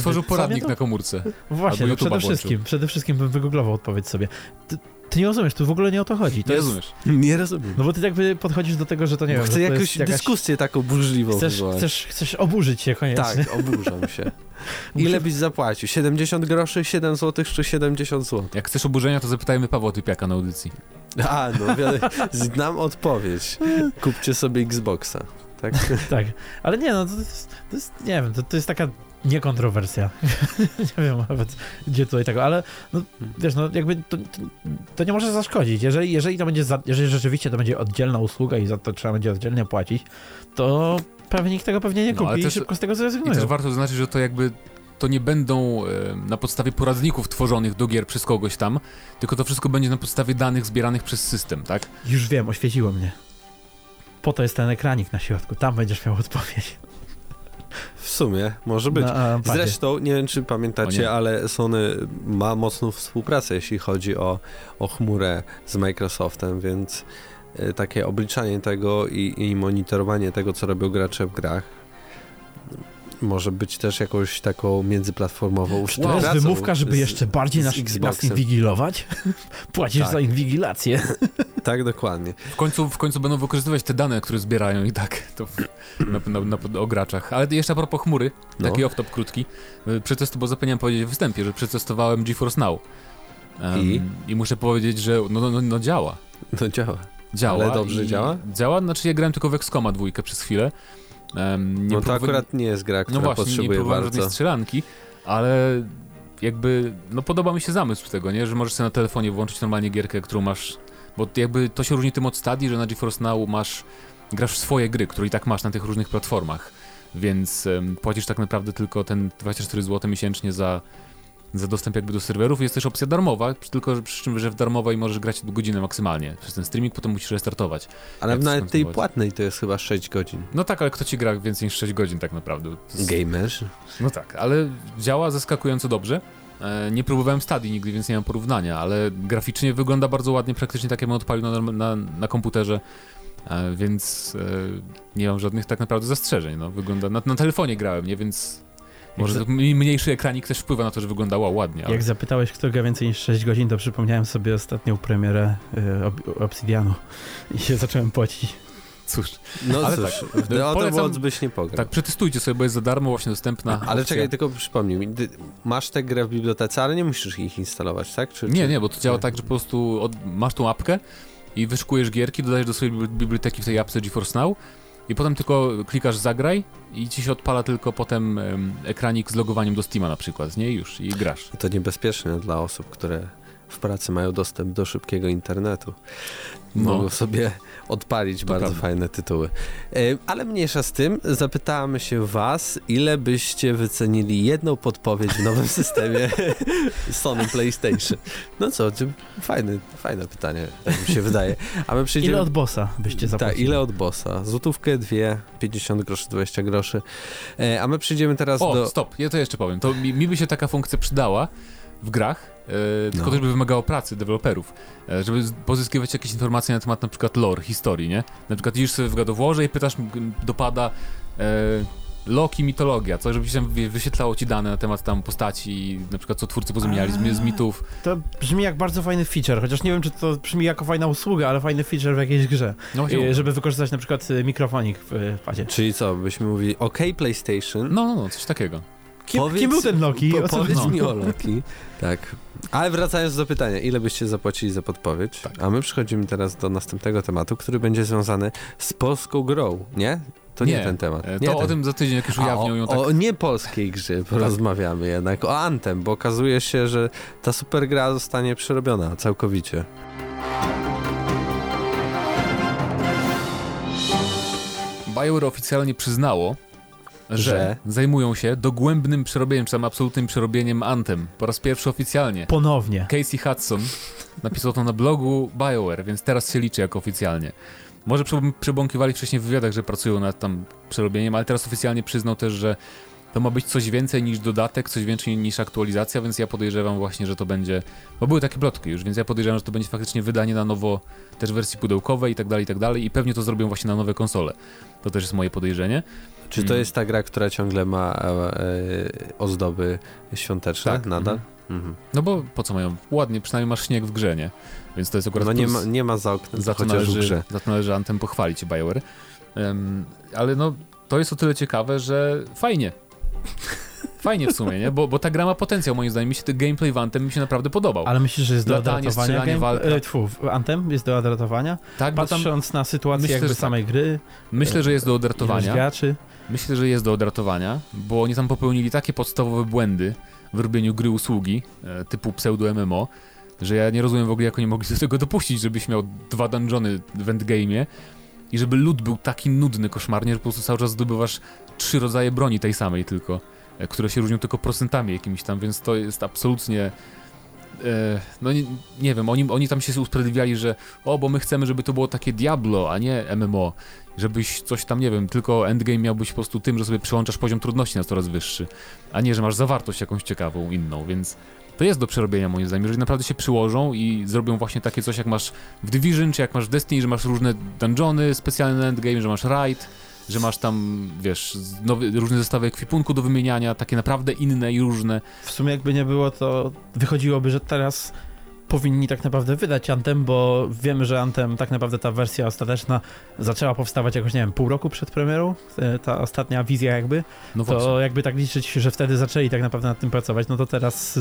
to-. Ty, nie rozumiesz, tu w ogóle nie o to chodzi. To Nie jest, rozumiesz. Nie rozumiem. No bo ty jakby podchodzisz do tego, że to nie Bo wiem, chcę to jakąś jakaś... dyskusję taką burzliwą Chcesz, chcesz, chcesz oburzyć się koniecznie. Tak, oburzam się. Ile byś zapłacił? 70 groszy, 7 zł czy 70 zł? Jak chcesz oburzenia, to zapytajmy Pawła Typiaka na audycji. A, no, znam odpowiedź. Kupcie sobie Xboxa. Tak? tak. Ale nie no, to jest, to jest nie wiem, to, to jest taka niekontrowersja. nie wiem nawet, gdzie tutaj tego, ale no, wiesz, no jakby to, to, to nie może zaszkodzić. Jeżeli, jeżeli to będzie, za, jeżeli rzeczywiście to będzie oddzielna usługa i za to trzeba będzie oddzielnie płacić, to pewnie nikt tego pewnie nie No, kupi ale i też- szybko z tego I zrezygnują. też warto zaznaczyć, że to jakby to nie będą na podstawie poradników tworzonych do gier przez kogoś tam, tylko to wszystko będzie na podstawie danych zbieranych przez system, tak? Już wiem, oświeciło mnie. Po to jest ten ekranik na środku, tam będziesz miał odpowiedź. W sumie, może być. Na. Zresztą, nie wiem czy pamiętacie, nie. ale Sony ma mocną współpracę, jeśli chodzi o, o chmurę z Microsoftem, więc e, takie obliczanie tego i, i monitorowanie tego, co robią gracze w grach, może być też jakąś taką międzyplatformową To jest współpracą wymówka, żeby z- jeszcze bardziej z nas, nas inwigilować? Płacisz Tak. za inwigilację. Tak, dokładnie. W końcu, w końcu będą wykorzystywać te dane, które zbierają i tak to na, na, na, o graczach. Ale jeszcze a propos chmury, No. taki off-top krótki. Y, Przetestu, bo zapomniałem powiedzieć w wstępie, że przetestowałem GeForce Now. Em, I? I muszę powiedzieć, że no, no, no, no działa. No działa. Działa. Ale dobrze działa? Działa, znaczy ja grałem tylko w XCOMa dwójkę przez chwilę. Em, nie No to akurat nie jest gra, która No właśnie, nie potrzebuje próbowałem bardzo. żadnej strzelanki, ale jakby, no podoba mi się zamysł tego, nie? Że możesz sobie na telefonie włączyć normalnie gierkę, którą masz, bo jakby to się różni tym od Stadii, że na GeForce Now masz, grasz w swoje gry, które i tak masz na tych różnych platformach, więc płacisz tak naprawdę tylko ten 24 zł miesięcznie za, za dostęp jakby do serwerów. Jest też opcja darmowa, tylko przy czym, że w darmowej możesz grać godzinę maksymalnie przez ten streaming, potem musisz restartować. Ale nawet tej płatnej to jest chyba 6 godzin. No tak, ale kto ci gra więcej niż 6 godzin tak naprawdę? Jest- Gamerzy. no tak, ale działa zaskakująco dobrze. E, Nie próbowałem Stadii nigdy, więc nie mam porównania, ale graficznie wygląda bardzo ładnie, praktycznie tak jakbym odpalił na, na, na komputerze, e, więc e, nie mam żadnych tak naprawdę zastrzeżeń. No, wygląda, na, na telefonie grałem, nie, więc może mniejszy ekranik też wpływa na to, że wyglądała ładnie. Ale... Jak zapytałeś, kto gra więcej niż 6 godzin, to przypomniałem sobie ostatnią premierę y, Ob- Obsidianu i się zacząłem płacić. Cóż, No Ale cóż, tak, The Outer polecam- Worlds byś nie pograł. tak, przetestujcie sobie, bo jest za darmo, właśnie dostępna. Ale opcja. czekaj, tylko przypomnij mi, masz tę grę w bibliotece, ale nie musisz ich instalować, tak? Czy, Nie, czy... nie, bo to działa tak, że po prostu od, masz tą apkę i wyszukujesz gierki, dodajesz do swojej bibli- biblioteki w tej apce GeForce Now i potem tylko klikasz zagraj i ci się odpala tylko potem em, ekranik z logowaniem do Steama na przykład, nie? I już, i grasz. To niebezpieczne dla osób, które w pracy mają dostęp do szybkiego internetu. No. Mogą sobie odpalić To bardzo prawda. fajne tytuły. E, Ale mniejsza z tym, zapytamy się was, ile byście wycenili jedną podpowiedź w nowym systemie Sony PlayStation. No co, fajne, fajne pytanie, tak mi się wydaje. A my przejdziemy... Ile od bossa byście Tak, zapłacili? ile od bossa? Złotówkę, dwie, 50 groszy, 20 groszy. E, a my przejdziemy teraz O, do... stop, ja to jeszcze powiem. To mi, mi by się taka funkcja przydała w grach, e, tylko No. też by wymagało pracy deweloperów, e, żeby pozyskiwać jakieś informacje na temat na przykład lore, historii, nie? Na przykład idziesz sobie w gadowłorze i pytasz, dopada e, Loki, mitologia, coś, żeby się wie- wyświetlało ci dane na temat tam postaci, i na przykład co twórcy pozamieniali z, z mitów. To brzmi jak bardzo fajny feature, chociaż nie wiem, czy to brzmi jako fajna usługa, ale fajny feature w jakiejś grze. No, żeby wykorzystać na przykład mikrofonik w padzie. Czyli co, byśmy mówili, ok PlayStation, no, no, no, coś takiego. Kim, Powiedz- kim był ten Loki? Po, powiedz chodzi? mi o Loki. Tak. Ale wracając do pytania, ile byście zapłacili za podpowiedź? Tak. A my przechodzimy teraz do następnego tematu, który będzie związany z polską grą, nie? To nie, ten temat. e, Nie to ten. o tym za tydzień, jak już ujawnią ją tak... o nie polskiej grze porozmawiamy jednak, o Antem, bo okazuje się, że ta super gra zostanie przerobiona całkowicie. BioWare oficjalnie przyznało, że, Że? zajmują się dogłębnym przerobieniem, czy tam absolutnym przerobieniem Anthem. Po raz pierwszy oficjalnie. Ponownie. Casey Hudson napisał to na blogu BioWare, więc teraz się liczy jako oficjalnie. Może przybąkiwali wcześniej w wywiadach, że pracują nad tam przerobieniem, ale teraz oficjalnie przyznał też, że to ma być coś więcej niż dodatek, coś więcej niż aktualizacja, więc ja podejrzewam właśnie, że to będzie, bo były takie plotki już, więc ja podejrzewam, że to będzie faktycznie wydanie na nowo też wersji pudełkowej i tak dalej, i tak dalej i pewnie to zrobią właśnie na nowe konsole. To też jest moje podejrzenie. Czy to Mm. jest ta gra, która ciągle ma e, e, ozdoby świąteczne Tak, nadal? mhm. Mhm. No bo po co mają? Ładnie, przynajmniej masz śnieg w grze, nie? Więc to jest akurat No nie plus. ma, nie ma za oknem, za to, należy, grze. za to należy Anthem pochwalić BioWare. Em, ale no, to jest o tyle ciekawe, że fajnie. Fajnie w sumie, nie? Bo, bo ta gra ma potencjał, moim zdaniem. Mi się ten gameplay w Anthem mi się naprawdę podobał. Ale myślisz, że jest do Latanie, odratowania? strzelanie, game- walka. e, tfu, Anthem jest do odratowania? tak, bo tam Patrząc na sytuację myślę, jakby tak. samej gry, myślę, że jest do odratowania. graczy. Myślę, że jest do odratowania, bo oni tam popełnili takie podstawowe błędy w robieniu gry usługi, e, typu pseudo-MMO, że ja nie rozumiem w ogóle, jak oni mogli do tego dopuścić, żebyś miał dwa dungeony w endgame'ie i żeby lód był taki nudny koszmarnie, że po prostu cały czas zdobywasz trzy rodzaje broni tej samej tylko, e, które się różnią tylko procentami jakimiś tam, więc to jest absolutnie... E, no nie, nie wiem, oni, oni tam się usprawiedliwiali, że o, bo my chcemy, żeby to było takie Diablo, a nie MMO żebyś coś tam, nie wiem, tylko endgame miał być po prostu tym, że sobie przyłączasz poziom trudności na coraz wyższy, a nie, że masz zawartość jakąś ciekawą, inną, więc to jest do przerobienia moim zdaniem, jeżeli naprawdę się przyłożą i zrobią właśnie takie coś jak masz w Division, czy jak masz w Destiny, że masz różne dungeony specjalne na endgame, że masz raid, że masz tam, wiesz, nowy, różne zestawy ekwipunku do wymieniania, takie naprawdę inne i różne. W sumie jakby nie było, to wychodziłoby, że teraz powinni tak naprawdę wydać Anthem, bo wiemy, że Anthem, tak naprawdę ta wersja ostateczna zaczęła powstawać jakoś, nie wiem, pół roku przed premierą, e, ta ostatnia wizja jakby, No to jakby tak liczyć, że wtedy zaczęli tak naprawdę nad tym pracować, no to teraz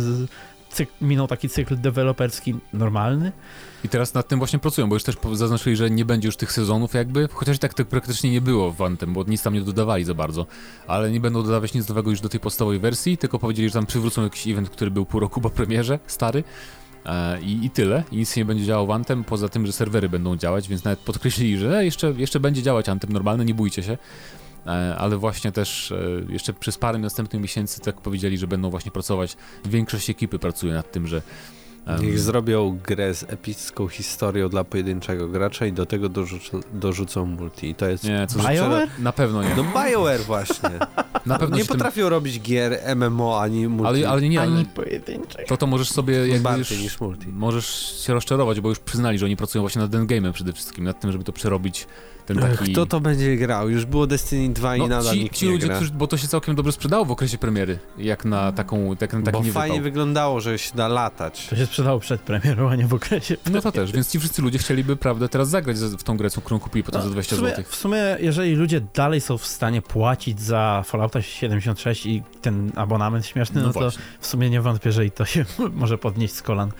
y, cyk, minął taki cykl deweloperski normalny. I teraz nad tym właśnie pracują, bo już też zaznaczyli, że nie będzie już tych sezonów jakby, chociaż tak tak praktycznie nie było w Anthem, bo nic tam nie dodawali za bardzo, ale nie będą dodawać nic nowego już do tej podstawowej wersji, tylko powiedzieli, że tam przywrócą jakiś event, który był pół roku po premierze, stary, e, i, i tyle, i nic nie będzie działał w Anthem, poza tym, że serwery będą działać, więc nawet podkreślili, że jeszcze, jeszcze będzie działać Anthem normalny, nie bójcie się, ale właśnie też e, jeszcze przez parę następnych miesięcy tak powiedzieli, że będą właśnie pracować, większość ekipy pracuje nad tym, że Niech zrobią grę z epicką historią dla pojedynczego gracza i do tego dorzucą, dorzucą multi. I to jest... Nie, co BioWare? Na pewno nie. No BioWare właśnie. Na pewno nie się tym, potrafią robić gier MMO ani multi. ale, ale nie, ale Ani pojedynczych. to to możesz sobie jakby bardziej już, niż multi. możesz się rozczarować, bo już przyznali, że oni pracują właśnie nad endgame'em przede wszystkim, nad tym, żeby to przerobić ten taki... Kto to będzie grał? Już było Destiny 2 i no, nadal ci, nikt ci nie ludzie, gra. którzy, bo to się całkiem dobrze sprzedało w okresie premiery, jak na taką, jak na taki Bo nie fajnie wypał. wyglądało, że się da latać. To się sprzedało przed premierą, a nie w okresie. No to też, więc ci wszyscy ludzie chcieliby, prawda, teraz zagrać za- w tą grę, którą kupili potem za 20 w, sumie, zł. w sumie, jeżeli ludzie dalej są w stanie płacić za Fallouta 76 i ten abonament śmieszny, no, No to w sumie nie wątpię, że i to się może podnieść z kolan.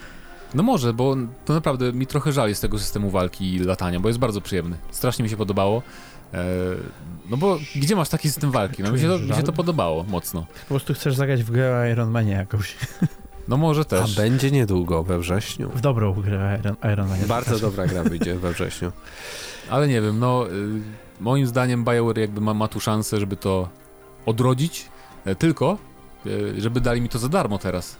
No może, bo to naprawdę mi trochę żal jest tego systemu walki i latania, bo jest bardzo przyjemny. Strasznie mi się podobało. E, no bo gdzie masz taki system walki? No mi się, to, mi się to podobało mocno. Po prostu chcesz zagrać w grę Iron Manie jakąś. No może A też. będzie niedługo, we wrześniu. W dobrą grę Iron, Iron Manie. Bardzo dobra gra wyjdzie we wrześniu. Ale nie wiem, no y, moim zdaniem BioWare jakby ma, ma tu szansę, żeby to odrodzić, e, tylko żeby dali mi to za darmo teraz.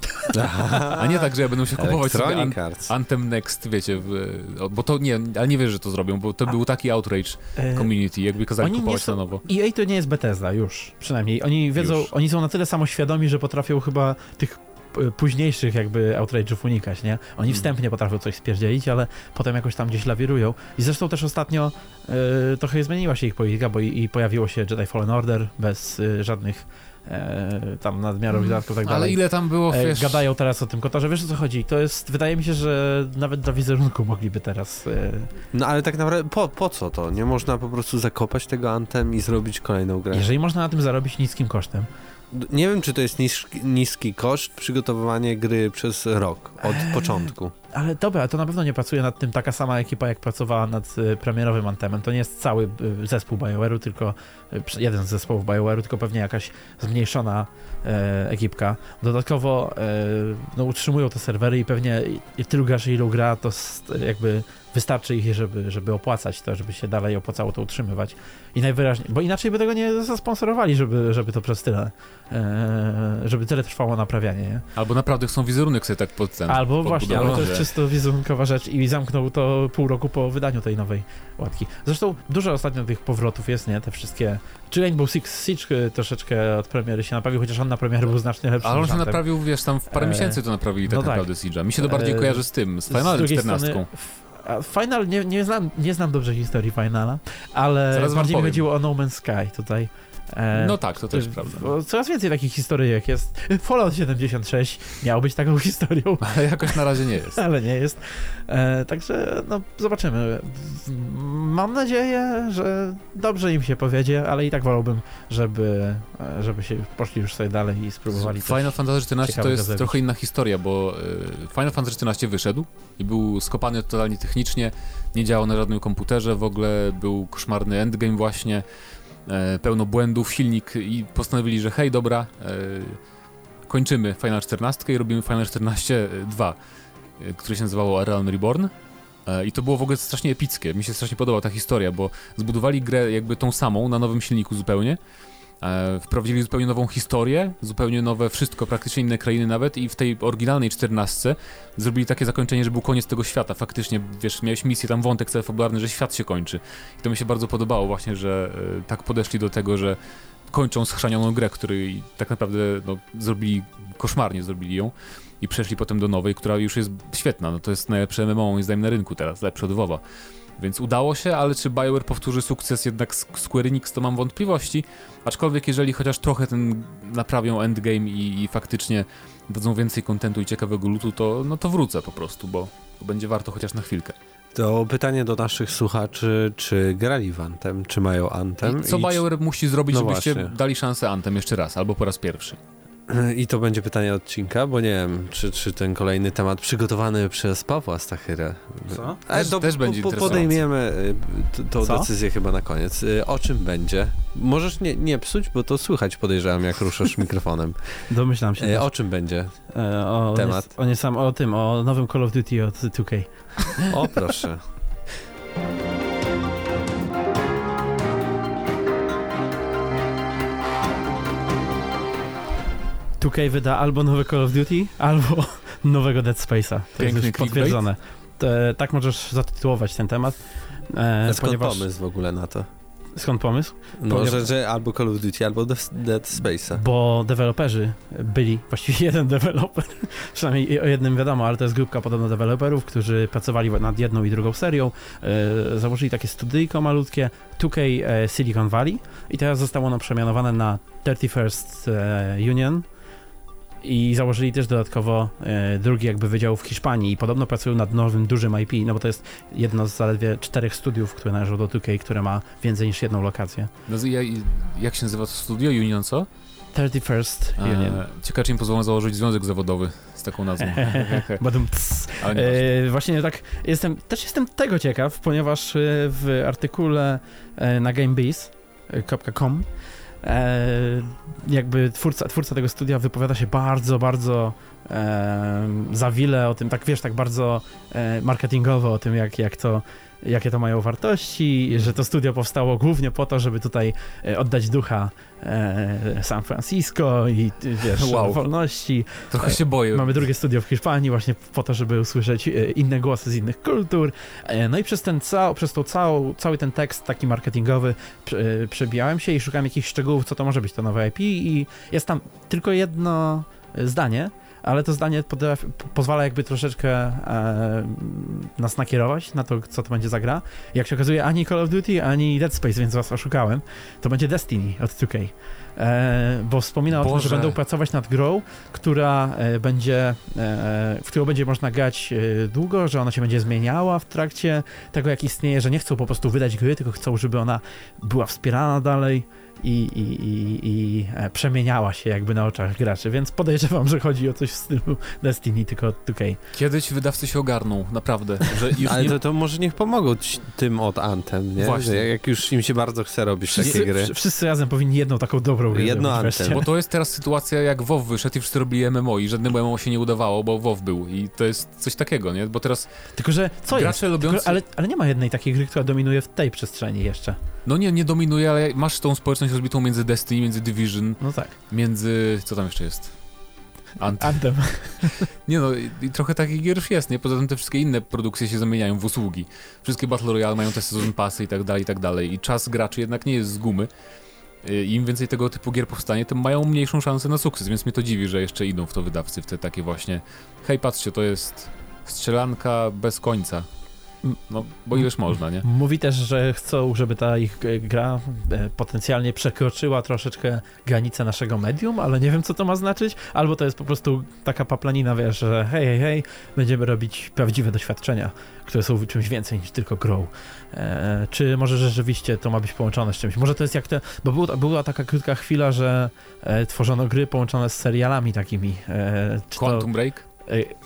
A nie tak, że ja będę musiał kupować sobie an. Anthem Next, wiecie, w, bo to nie, ale nie wiesz, że to zrobią, bo to A- był taki outrage E, community, jakby kazali Oni kupować są- na nowo. EA to nie jest Bethesda już, przynajmniej. Oni wiedzą, Już. oni są na tyle samoświadomi, że potrafią chyba tych p- późniejszych jakby outrage'ów unikać, nie? Oni Mhm. wstępnie potrafią coś spierdzielić, ale potem jakoś tam gdzieś lawirują. I zresztą też ostatnio e, trochę zmieniła się ich polityka, bo i, i pojawiło się Jedi Fallen Order bez e, żadnych e, tam nadmiarowych wydatków i tak Mm. Ale dalej. ile tam było, E, wiesz... Gadają teraz o tym kotorze, wiesz o co chodzi? To jest, wydaje mi się, że nawet dla wizerunku mogliby teraz e, No ale tak naprawdę po, po co to? Nie można po prostu zakopać tego Antem i zrobić kolejną grę? Jeżeli można na tym zarobić niskim kosztem, nie wiem, czy to jest niski, niski koszt przygotowywanie gry przez rok, od Eee. początku. Ale dobra, to na pewno nie pracuje nad tym taka sama ekipa, jak pracowała nad y, premierowym Anthemem. To nie jest cały y, zespół BioWare'u, tylko y, jeden z zespołów BioWare'u, tylko pewnie jakaś zmniejszona e, ekipka. Dodatkowo e, no, utrzymują te serwery i pewnie i- tylu graczy, ilu gra, to jakby wystarczy ich, żeby, żeby opłacać to, żeby się dalej opłacało to utrzymywać. I najwyraźniej, bo inaczej by tego nie zasponsorowali, żeby, żeby to przez tyle, e, żeby tyle trwało naprawianie, nie? Albo naprawdę chcą wizerunek sobie tak pod ten Albo właśnie, albo to jest czysto wizerunkowa rzecz i zamknął to pół roku po wydaniu tej nowej łatki. Zresztą dużo ostatnio tych powrotów jest, nie? Te wszystkie... Czy Rainbow Six Siege y, troszeczkę od premiery się naprawił, chociaż on na premierę był znacznie lepszy Ale on się naprawił, wiesz, tam w parę E, miesięcy to naprawili tak no tak. naprawdę Siege'a. Mi się to bardziej E, kojarzy z tym, z drugiej 14. strony, Final, nie, nie, znam, nie znam dobrze historii Finala, ale Zaraz bardziej mi chodziło o No Man's Sky tutaj. E, No tak, to też prawda. bo Coraz więcej takich historyjek jest. Fallout 76 miał być taką historią, Ale jakoś na razie nie jest. ale nie jest. E, także no, zobaczymy. Mam nadzieję, że dobrze im się powiedzie, ale i tak wolałbym, żeby, e, żeby się poszli już sobie dalej i spróbowali. Final Fantasy XIV to jest trochę inna historia, bo Final Fantasy XIV wyszedł i był skopany totalnie technicznie, nie działał na żadnym komputerze, w ogóle był koszmarny endgame właśnie, e, pełno błędów, silnik i postanowili, że hej, dobra, e, kończymy Final 14 i robimy Final 14 2, e, które się nazywało Realm Reborn. E, I to było w ogóle strasznie epickie. Mi się strasznie podoba ta historia, bo zbudowali grę jakby tą samą, na nowym silniku zupełnie. E, wprowadzili zupełnie nową historię, zupełnie nowe wszystko, praktycznie inne krainy nawet i w tej oryginalnej 14 zrobili takie zakończenie, że był koniec tego świata. Faktycznie, wiesz, miałeś misję, tam wątek cały fabularny, że świat się kończy. I to mi się bardzo podobało właśnie, że e, tak podeszli do tego, że kończą schrzanioną grę, której tak naprawdę no, zrobili, koszmarnie zrobili ją i przeszli potem do nowej, która już jest świetna. No to jest najlepsze MMO moim zdaniem na rynku teraz, lepsze od WoWa. Więc udało się, ale czy BioWare powtórzy sukces jednak z Square Enix, to mam wątpliwości. Aczkolwiek jeżeli chociaż trochę ten naprawią endgame i, i faktycznie dadzą więcej kontentu i ciekawego lutu, to, no to wrócę po prostu, bo, będzie warto chociaż na chwilkę. To pytanie do naszych słuchaczy, czy grali w Anthem, czy mają Anthem? I co I, BioWare musi zrobić, No żebyście właśnie. dali szansę Anthem jeszcze raz, albo po raz pierwszy? I to będzie pytanie odcinka, bo nie wiem, czy, czy ten kolejny temat przygotowany przez Pawła Stachyrę. Co? Ale Też- to też będzie po, interesujące. podejmiemy y, tą decyzję chyba na koniec. Y, O czym będzie? Możesz nie, nie psuć, bo to słychać podejrzewam, jak ruszasz mikrofonem. Domyślam się. Y. O czym będzie? E, o, temat? On jest, on jest sam o tym, o nowym Call of Duty od 2K. O, proszę. 2K wyda albo nowe Call of Duty, albo nowego Dead Space'a. To Piękny jest potwierdzone. Te, tak możesz zatytułować ten temat. E, skąd ponieważ, pomysł w ogóle na to? Skąd pomysł? No, Ponieważ- że, że albo Call of Duty, albo Dead Space'a. Bo deweloperzy byli, właściwie jeden deweloper, przynajmniej o jednym wiadomo, ale to jest grupka podobno deweloperów, którzy pracowali nad jedną i drugą serią, e, założyli takie studyjko malutkie, 2K e, Silicon Valley i teraz zostało ono przemianowane na 31st e, Union i założyli też dodatkowo e, drugi jakby wydział w Hiszpanii i podobno pracują nad nowym, dużym IP, no bo to jest jedno z zaledwie czterech studiów, które należą do 2K, które ma więcej niż jedną lokację. No, ja- jak się nazywa to studio? Union co? 31st Union. Ciekawe, czy im pozwolą założyć związek zawodowy z taką nazwą. Badum, E, właśnie tak, jestem, też jestem tego ciekaw, ponieważ e, w artykule e, na gamebiz.com jakby twórca, twórca tego studia wypowiada się bardzo, bardzo e, zawile o tym, tak wiesz, tak bardzo e, marketingowo o tym, jak, jak to jakie to mają wartości, że to studio powstało głównie po to, żeby tutaj e, oddać ducha e, San Francisco i e, wiesz, Wow. wolności. Trochę się boję. Mamy drugie studio w Hiszpanii właśnie po to, żeby usłyszeć e, inne głosy z innych kultur. E, No i przez ten cał, przez tą całą, cały ten tekst taki marketingowy prze- e, przebijałem się i szukałem jakichś szczegółów, co to może być to nowe IP i jest tam tylko jedno e, zdanie, ale to zdanie potrafi, po- pozwala jakby troszeczkę e, nas nakierować na to, co to będzie za gra. Jak się okazuje, ani Call of Duty, ani Dead Space, więc was oszukałem. To będzie Destiny od 2K. e, bo wspomina o tym, że Boże. będą pracować nad grą, która e, będzie, e, w którą będzie można grać e, długo, że ona się będzie zmieniała w trakcie tego, jak istnieje, że nie chcą po prostu wydać gry, tylko chcą, żeby ona była wspierana dalej i, i, i, i e, przemieniała się jakby na oczach graczy, więc podejrzewam, że chodzi o coś w stylu Destiny, tylko 2K. Kiedyś wydawcy się ogarną, naprawdę, że już Ale nie... to, to może niech pomogą ci- tym od Anthem, nie? Właśnie. Że jak już im się bardzo chce robić Wszyscy, takie gry. wsz- wszyscy razem powinni jedną taką dobrą grę Jedno Anthem. wreszcie. Bo to jest teraz sytuacja jak WoW wyszedł i wszyscy robili MMO i żadnemu MMO się nie udawało, bo WoW był i to jest coś takiego, nie? Bo teraz Tylko, że co jest? gracze lubiący... Tylko, ale, ale nie ma jednej takiej gry, która dominuje w tej przestrzeni jeszcze. No nie, nie dominuje, ale masz tą społeczność rozbitą między Destiny, między Division, No tak. między... co tam jeszcze jest? Ant... Anthem. Nie no, i, i trochę takich gier już jest, nie? Poza tym te wszystkie inne produkcje się zamieniają w usługi. Wszystkie Battle Royale mają te sezon pasy i tak dalej, i tak dalej. I czas graczy jednak nie jest z gumy. Y, Im więcej tego typu gier powstanie, tym mają mniejszą szansę na sukces, więc mnie to dziwi, że jeszcze idą w to wydawcy, w te takie właśnie hej, patrzcie, to jest strzelanka bez końca. No, bo ileż można, nie? Mówi też, że chcą, żeby ta ich gra e, potencjalnie przekroczyła troszeczkę granice naszego medium, ale nie wiem, co to ma znaczyć. Albo to jest po prostu taka paplanina, wiesz, że hej, hej, hej, będziemy robić prawdziwe doświadczenia, które są czymś więcej niż tylko grą. E, czy może rzeczywiście to ma być połączone z czymś? Może to jest jak te, bo był, była taka krótka chwila, że e, tworzono gry połączone z serialami takimi. E, czy to- Quantum Break?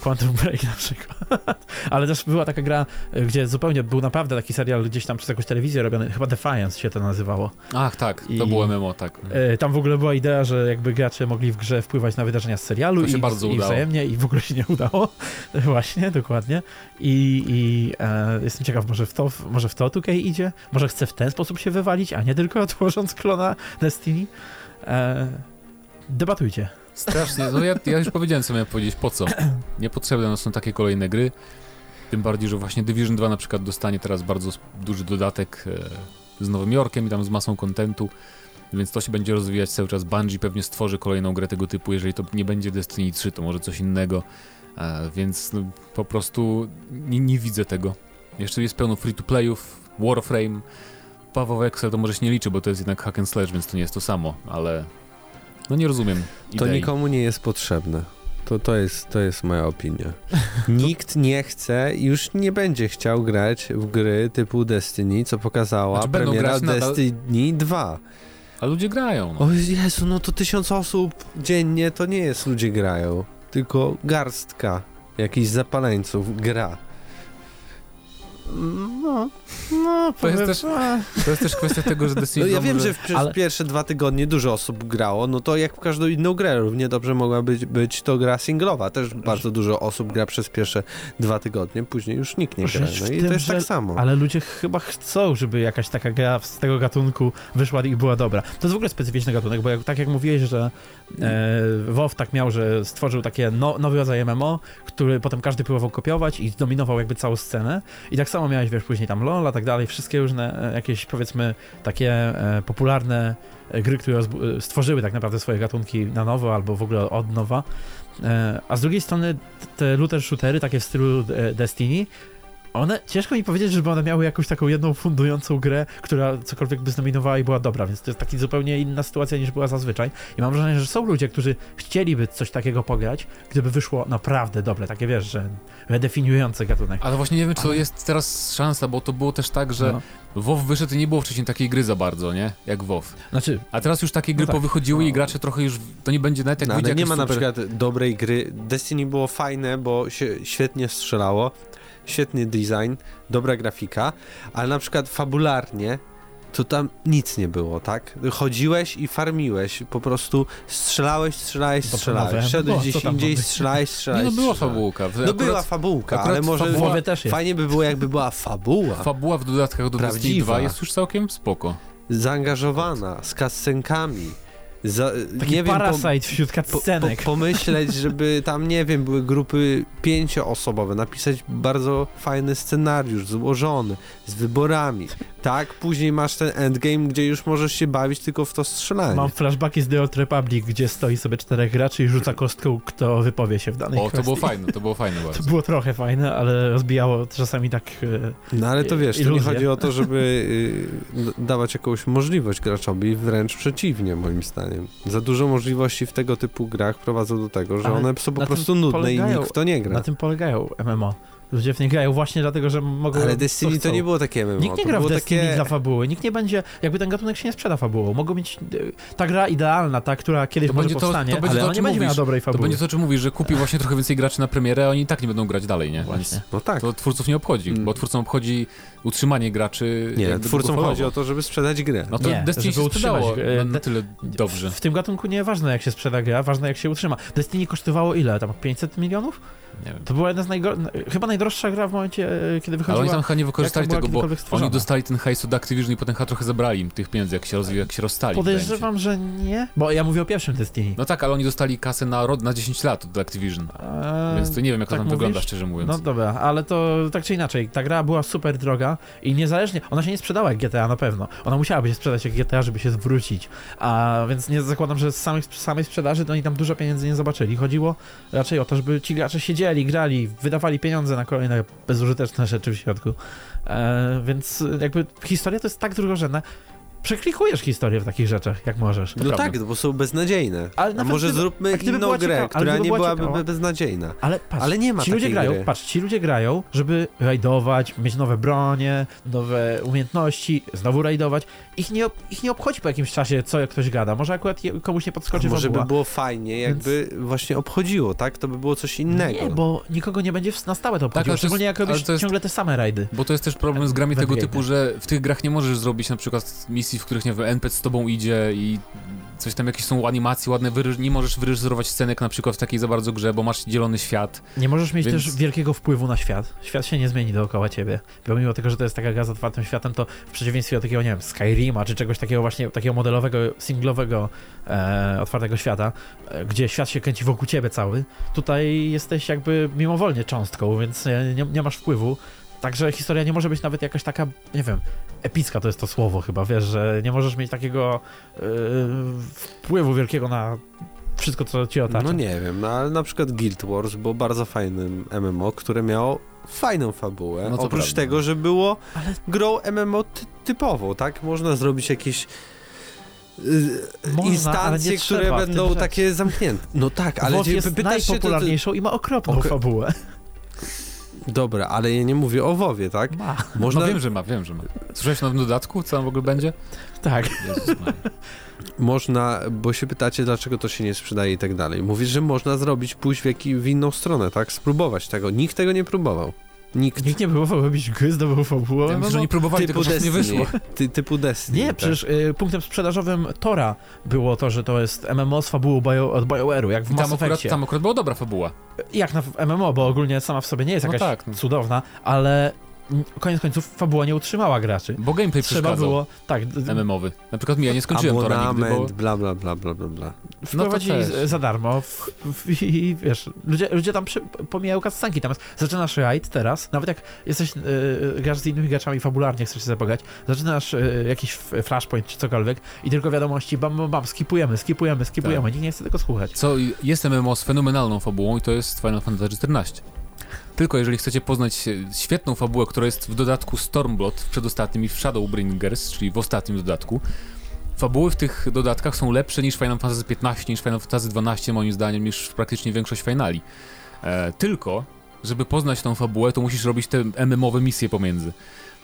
Quantum Break na przykład. Ale też była taka gra, y, gdzie zupełnie był naprawdę taki serial gdzieś tam przez jakąś telewizję robiony, chyba Defiance się to nazywało. Ach, tak, to I- było MMO, tak. E, Tam w ogóle była idea, że jakby gracze mogli w grze wpływać na wydarzenia z serialu To się i, bardzo i udało. wzajemnie i w ogóle się nie udało. Właśnie, dokładnie. I, i e, jestem ciekaw, może w to, może w to 2K idzie? Może chce w ten sposób się wywalić, a nie tylko tworząc klona Destiny? E, debatujcie. Strasznie, no ja, ja już powiedziałem, co miałem powiedzieć, po co. Niepotrzebne no, są takie kolejne gry. Tym bardziej, że właśnie Division 2 na przykład dostanie teraz bardzo duży dodatek e, z Nowym Jorkiem i tam z masą kontentu, więc to się będzie rozwijać cały czas. Bungie pewnie stworzy kolejną grę tego typu, jeżeli to nie będzie Destiny 3, to może coś innego, e, więc no, po prostu nie, nie widzę tego. Jeszcze jest pełno free-to-playów, Warframe, Paweł Excel to może się nie liczy, bo to jest jednak hack and slash, więc to nie jest to samo, ale no nie rozumiem To idei. nikomu nie jest potrzebne. To, to, jest, to jest moja opinia. Nikt nie chce, już nie będzie chciał grać w gry typu Destiny, co pokazała Znaczy, premiera Destiny 2. A ludzie grają. No. O Jezu, no to tysiąc osób dziennie to nie jest ludzie grają, tylko garstka jakichś zapaleńców gra. No, no, To jest też- a, To jest też kwestia tego, że Destiny No ja 2 wiem, może- że w, przez ale- pierwsze dwa tygodnie dużo osób grało, no to jak w każdą inną grę, równie dobrze mogła być, być to gra singlowa. Też bardzo dużo osób gra przez pierwsze dwa tygodnie, później już nikt nie gra. No i tym, to jest że- tak samo. Ale ludzie chyba chcą, żeby jakaś taka gra z tego gatunku wyszła i była dobra. To jest w ogóle specyficzny gatunek, bo jak, tak jak mówiłeś, że e, WoW tak miał, że stworzył takie no, nowy rodzaj MMO, który potem każdy próbował kopiować i zdominował jakby całą scenę. I tak samo miałeś, wiesz, później tam LoL, tak dalej, wszystkie różne e, jakieś, powiedzmy, takie e, popularne e, gry, które stworzyły tak naprawdę swoje gatunki na nowo albo w ogóle od nowa. A z drugiej strony te looter shootery, takie w stylu Destiny, one, ciężko mi powiedzieć, żeby one miały jakąś taką jedną fundującą grę, która cokolwiek by zdominowała i była dobra, więc to jest taka zupełnie inna sytuacja niż była zazwyczaj. I mam wrażenie, że są ludzie, którzy chcieliby coś takiego pograć, gdyby wyszło naprawdę dobre, takie wiesz, że redefiniujące gatunek. Ale właśnie nie wiem, czy to jest teraz szansa, bo to było też tak, że No. WoW wyszedł i nie było wcześniej takiej gry za bardzo, nie? Jak WoW. Znaczy, A teraz już takie gry No tak. powychodziły No. i gracze trochę już, to nie będzie nawet jak No, ale nie ma na super... przykład dobrej gry. Destiny było fajne, bo się świetnie strzelało, świetny design, dobra grafika, ale na przykład fabularnie to tam nic nie było, tak? Chodziłeś i farmiłeś, po prostu strzelałeś, strzelałeś, strzelałeś. Szedłeś No, co gdzieś indziej, ma być? strzelałeś, Nie strzelałeś. no, była strzelałeś. fabułka. No Akurat była fabułka, ale może fabuła- też jest. fajnie by było jakby była fabuła, Fabuła w dodatkach do Destiny Prawdziwa. 2 jest już całkiem spoko. zaangażowana, z kascenkami. Za, taki nie wiem, po- parasite wśród po, po, cutscenek. pomyśleć, żeby tam, nie wiem, były grupy pięcioosobowe, napisać bardzo fajny scenariusz, złożony, z wyborami, tak? Później masz ten endgame, gdzie już możesz się bawić tylko w to strzelanie. Mam flashbacki z The Old Republic, gdzie stoi sobie czterech graczy i rzuca kostką, kto wypowie się w danej O, to kwestii. było fajne, to było fajne To bardzo. było trochę fajne, ale rozbijało czasami tak... e, No ale to wiesz, to nie chodzi o to, żeby y, d- dawać jakąś możliwość graczowi, wręcz przeciwnie, moim zdaniem. Zdaniem. Za dużo możliwości w tego typu grach prowadzą do tego, że one są po prostu nudne i polegają- nikt w to nie gra. Na tym polegają MMO. Ludzie w nie grają właśnie dlatego, że mogą Ale Destiny to nie było takie MMO, Nikt nie to gra w Destiny takie... dla fabuły, nikt nie będzie, jakby ten gatunek się nie sprzeda fabułą. Mogą mieć, e, ta gra idealna, ta, która kiedyś To może będzie to- powstanie, to będzie ale to, ona nie będzie miała mówisz. dobrej To fabuły. będzie to, o czym mówisz, że kupi właśnie trochę więcej graczy na premierę, a oni i tak nie będą grać dalej, nie? Właśnie. No tak. To twórców nie obchodzi, Mm. bo twórcom obchodzi utrzymanie graczy. Nie, twórcom chodzi o to, żeby sprzedać grę. No to Nie, Destiny żeby się sprzedało utrzymać, na, na tyle dobrze. W tym gatunku nie ważne jak się sprzeda gra, ważne jak się utrzyma. Destiny kosztowało ile? Tam 500 milionów? Nie wiem. To była jedna z najgorszych, chyba najdroższa gra w momencie, e, kiedy Ale wychodziła. oni tam chyba nie wykorzystali tego, bo oni dostali ten hajs od Activision i potem chyba trochę zabrali im tych pieniędzy, jak się, rozwi- jak się rozstali. Podejrzewam, że nie, bo ja mówię o pierwszym Destiny. No tak, ale oni dostali kasę na, rod, na 10 lat od Activision. Eee, Więc to nie wiem, jak to tak tam mówisz? wygląda, szczerze mówiąc. No dobra, ale to tak czy inaczej, ta gra była super droga i niezależnie, ona się nie sprzedała jak GTA na pewno. Ona musiałaby się sprzedać jak GTA, żeby się zwrócić. A więc nie zakładam, że z samej, z samej sprzedaży to oni tam dużo pieniędzy nie zobaczyli. Chodziło raczej o to, żeby ci gracze siedzieli, grali, wydawali pieniądze na kolejne bezużyteczne rzeczy w środku. E, więc jakby historia to jest tak drugorzędna. Przeklikujesz historię w takich rzeczach, jak możesz. No prawda. tak, bo są beznadziejne. Ale A może gdyby- zróbmy a gdyby inną była grę, ciekawa- która gdyby nie była byłaby ciekawa- be- beznadziejna. Ale patrz, Ale nie ma ci ludzie grają, gry. patrz, ci ludzie grają, żeby rajdować, mieć nowe bronie, nowe umiejętności, znowu rajdować. Ich nie, ich nie obchodzi po jakimś czasie, co jak ktoś gada. Może akurat je, komuś nie podskoczy Może fabuła. by było fajnie, jakby właśnie obchodziło, tak? To by było coś innego. Nie, bo nikogo nie będzie na stałe to obchodziło, Tak, szczególnie jest- jak robisz jest- ciągle te same rajdy. Bo to jest też problem z grami tego Wędrówne. typu, że w tych grach nie możesz zrobić na przykład misji, w których nie wiem, NPC z tobą idzie i coś tam, jakieś są animacje ładne, wyreż- nie możesz wyreżyserować scenek na przykład w takiej za bardzo grze, bo masz dzielony świat. Nie możesz mieć Więc- też wielkiego wpływu na świat. Świat się nie zmieni dookoła ciebie. Pomimo tego, że to jest taka gra z otwartym światem, to w przeciwieństwie do takiego, nie wiem, Skyrima, czy czegoś takiego właśnie, takiego modelowego, singlowego, e, otwartego świata, e, gdzie świat się kręci wokół ciebie cały, tutaj jesteś jakby mimowolnie cząstką, więc nie, nie masz wpływu. Także historia nie może być nawet jakaś taka, nie wiem, epicka to jest to słowo chyba, wiesz, że nie możesz mieć takiego e, wpływu wielkiego na wszystko, co ci otacza. No nie wiem, no ale na przykład Guild Wars było bardzo fajnym MMO, które miało fajną fabułę. No Oprócz prawda. tego, że było Ale- grą MMO ty typową, tak? Można zrobić jakieś y, Można, instancje, które będą rzecz. takie zamknięte. No tak, ale WoW cię jest pytasz się, to, to, najpopularniejszą i ma okropną fabułę. Dobra, ale ja nie mówię o WoWie, tak? Ma. Można, No wiem, że ma, wiem, że ma. Słyszałeś o nowym dodatku? Co tam w ogóle będzie? Tak. Można, bo się pytacie, dlaczego to się nie sprzedaje i tak dalej. Mówisz, że można zrobić, pójść w, jaki, w inną stronę, tak? Spróbować tego. Nikt tego nie próbował. Nikt. Nikt nie próbował robić gry z nową fabułą. Ja myślę, że oni próbowali, tylko Typu prostu nie wyszło. Ty, typu Destiny. Nie, tak. przecież y, punktem sprzedażowym Tora było to, że to jest MMO z fabułą bio, od BioWare'u, jak w I tam Mass akurat, tam akurat była dobra fabuła. Jak na MMO, bo ogólnie sama w sobie nie jest No jakaś tak, no. cudowna, ale koniec końców fabuła nie utrzymała graczy. Bo gameplay Trzeba przeszkadzał było, tak, MMowy. Na przykład mi, ja nie skończyłem Tora nigdy, bo... Bla, bla, bla, bla, bla, bla. wprowadzili No za darmo w, w, i wiesz, ludzie, ludzie tam przy, pomijają cutscenki, tam zaczynasz raid teraz, nawet jak jesteś, y, grasz z innymi graczami fabularnie, chcesz się zapogać, zaczynasz y, jakiś flashpoint czy cokolwiek i tylko wiadomości bam, bam, bam, skipujemy, skipujemy, skipujemy, Tak. nikt nie chce tego słuchać. Co jest MMO z fenomenalną fabułą i to jest Final Fantasy XIV. Tylko jeżeli chcecie poznać e, świetną fabułę, która jest w dodatku Stormblood w przedostatnim i w Shadowbringers, czyli w ostatnim dodatku, fabuły w tych dodatkach są lepsze niż Final Fantasy XV, niż Final Fantasy XII moim zdaniem, niż praktycznie większość finali. E, tylko, żeby poznać tą fabułę, to musisz robić te MMowe misje pomiędzy.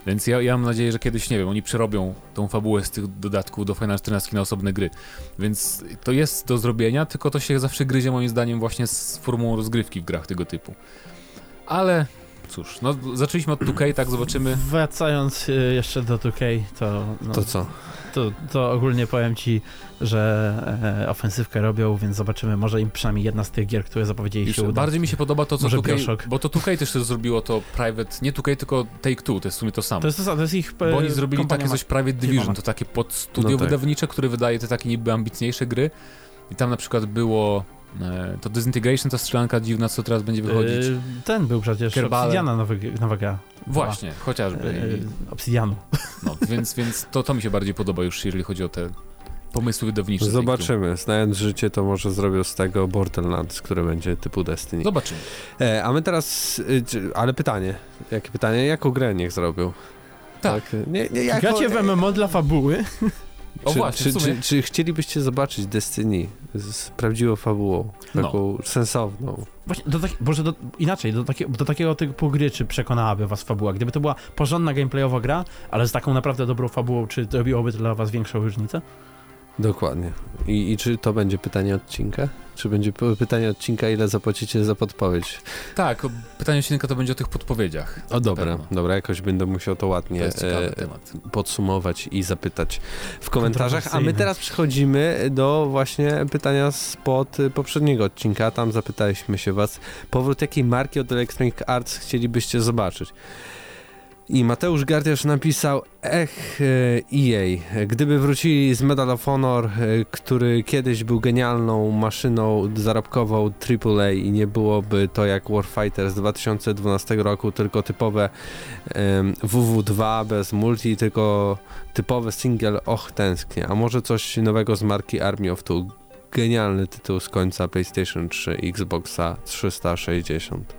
Więc ja, ja mam nadzieję, że kiedyś, nie wiem, oni przerobią tą fabułę z tych dodatków do Final 14 na osobne gry. Więc to jest do zrobienia, tylko to się zawsze gryzie moim zdaniem właśnie z formułą rozgrywki w grach tego typu. Ale cóż, no zaczęliśmy od 2K, tak zobaczymy. Wracając y, jeszcze do 2K, to, no, To co? to, to ogólnie powiem ci, że e, ofensywkę robią, więc zobaczymy, może im przynajmniej jedna z tych gier, które zapowiedzieli Już się uda. bardziej mi się podoba to, co Może 2K, Bioshock. bo to 2K też zrobiło to private, nie 2K, tylko Take-Two, to jest w sumie to samo. To jest, to, to jest ich Bo oni zrobili kompania takie coś Private Division, to takie podstudio No tak. wydawnicze, które wydaje te takie niby ambitniejsze gry. I tam na przykład było e, to Disintegration, ta strzelanka dziwna, co teraz będzie wychodzić. Y, Ten był przecież Kerbale. Obsidiana nowy, nowa gra. Właśnie, chociażby. Y, I, Obsidianu. no, więc więc to, to mi się bardziej podoba już, jeżeli chodzi o te pomysły wydawnicze. Zobaczymy. Znając życie, to może zrobią z tego Borderlands, które będzie typu Destiny. Zobaczymy. E, a my teraz, ale pytanie. Jakie pytanie? Jaką grę niech zrobią? Tak. Nie, nie, jako, Gracie w MMO dla fabuły? O czy, właśnie, czy, czy, czy chcielibyście zobaczyć Destiny z prawdziwą fabułą, No. taką sensowną? Właśnie, do może do, inaczej, do, takie, do takiego typu gry, czy przekonałaby was fabuła? Gdyby to była porządna gameplayowa gra, ale z taką naprawdę dobrą fabułą, czy robiłoby to dla was większą różnicę? Dokładnie. I, I czy to będzie pytanie odcinka? Czy będzie pytanie odcinka, ile zapłacicie za podpowiedź? Tak, pytanie odcinka to będzie o tych podpowiedziach. O dobra, pewno. dobra, jakoś będę musiał to To ładnie ciekawy e, podsumować i zapytać w komentarzach. A my teraz przechodzimy do właśnie pytania spod poprzedniego odcinka. Tam zapytaliśmy się was, powrót jakiej marki od Electronic Arts chcielibyście zobaczyć? I Mateusz Gardiasz napisał Ech, EA, gdyby wrócili z Medal of Honor, który kiedyś był genialną maszyną zarobkową AAA i nie byłoby to jak Warfighter z 2012 roku, tylko typowe em, WW2 bez multi, tylko typowy single, och tęsknię. A może coś nowego z marki Army of Two. Genialny tytuł z końca PlayStation 3, Xboxa 360,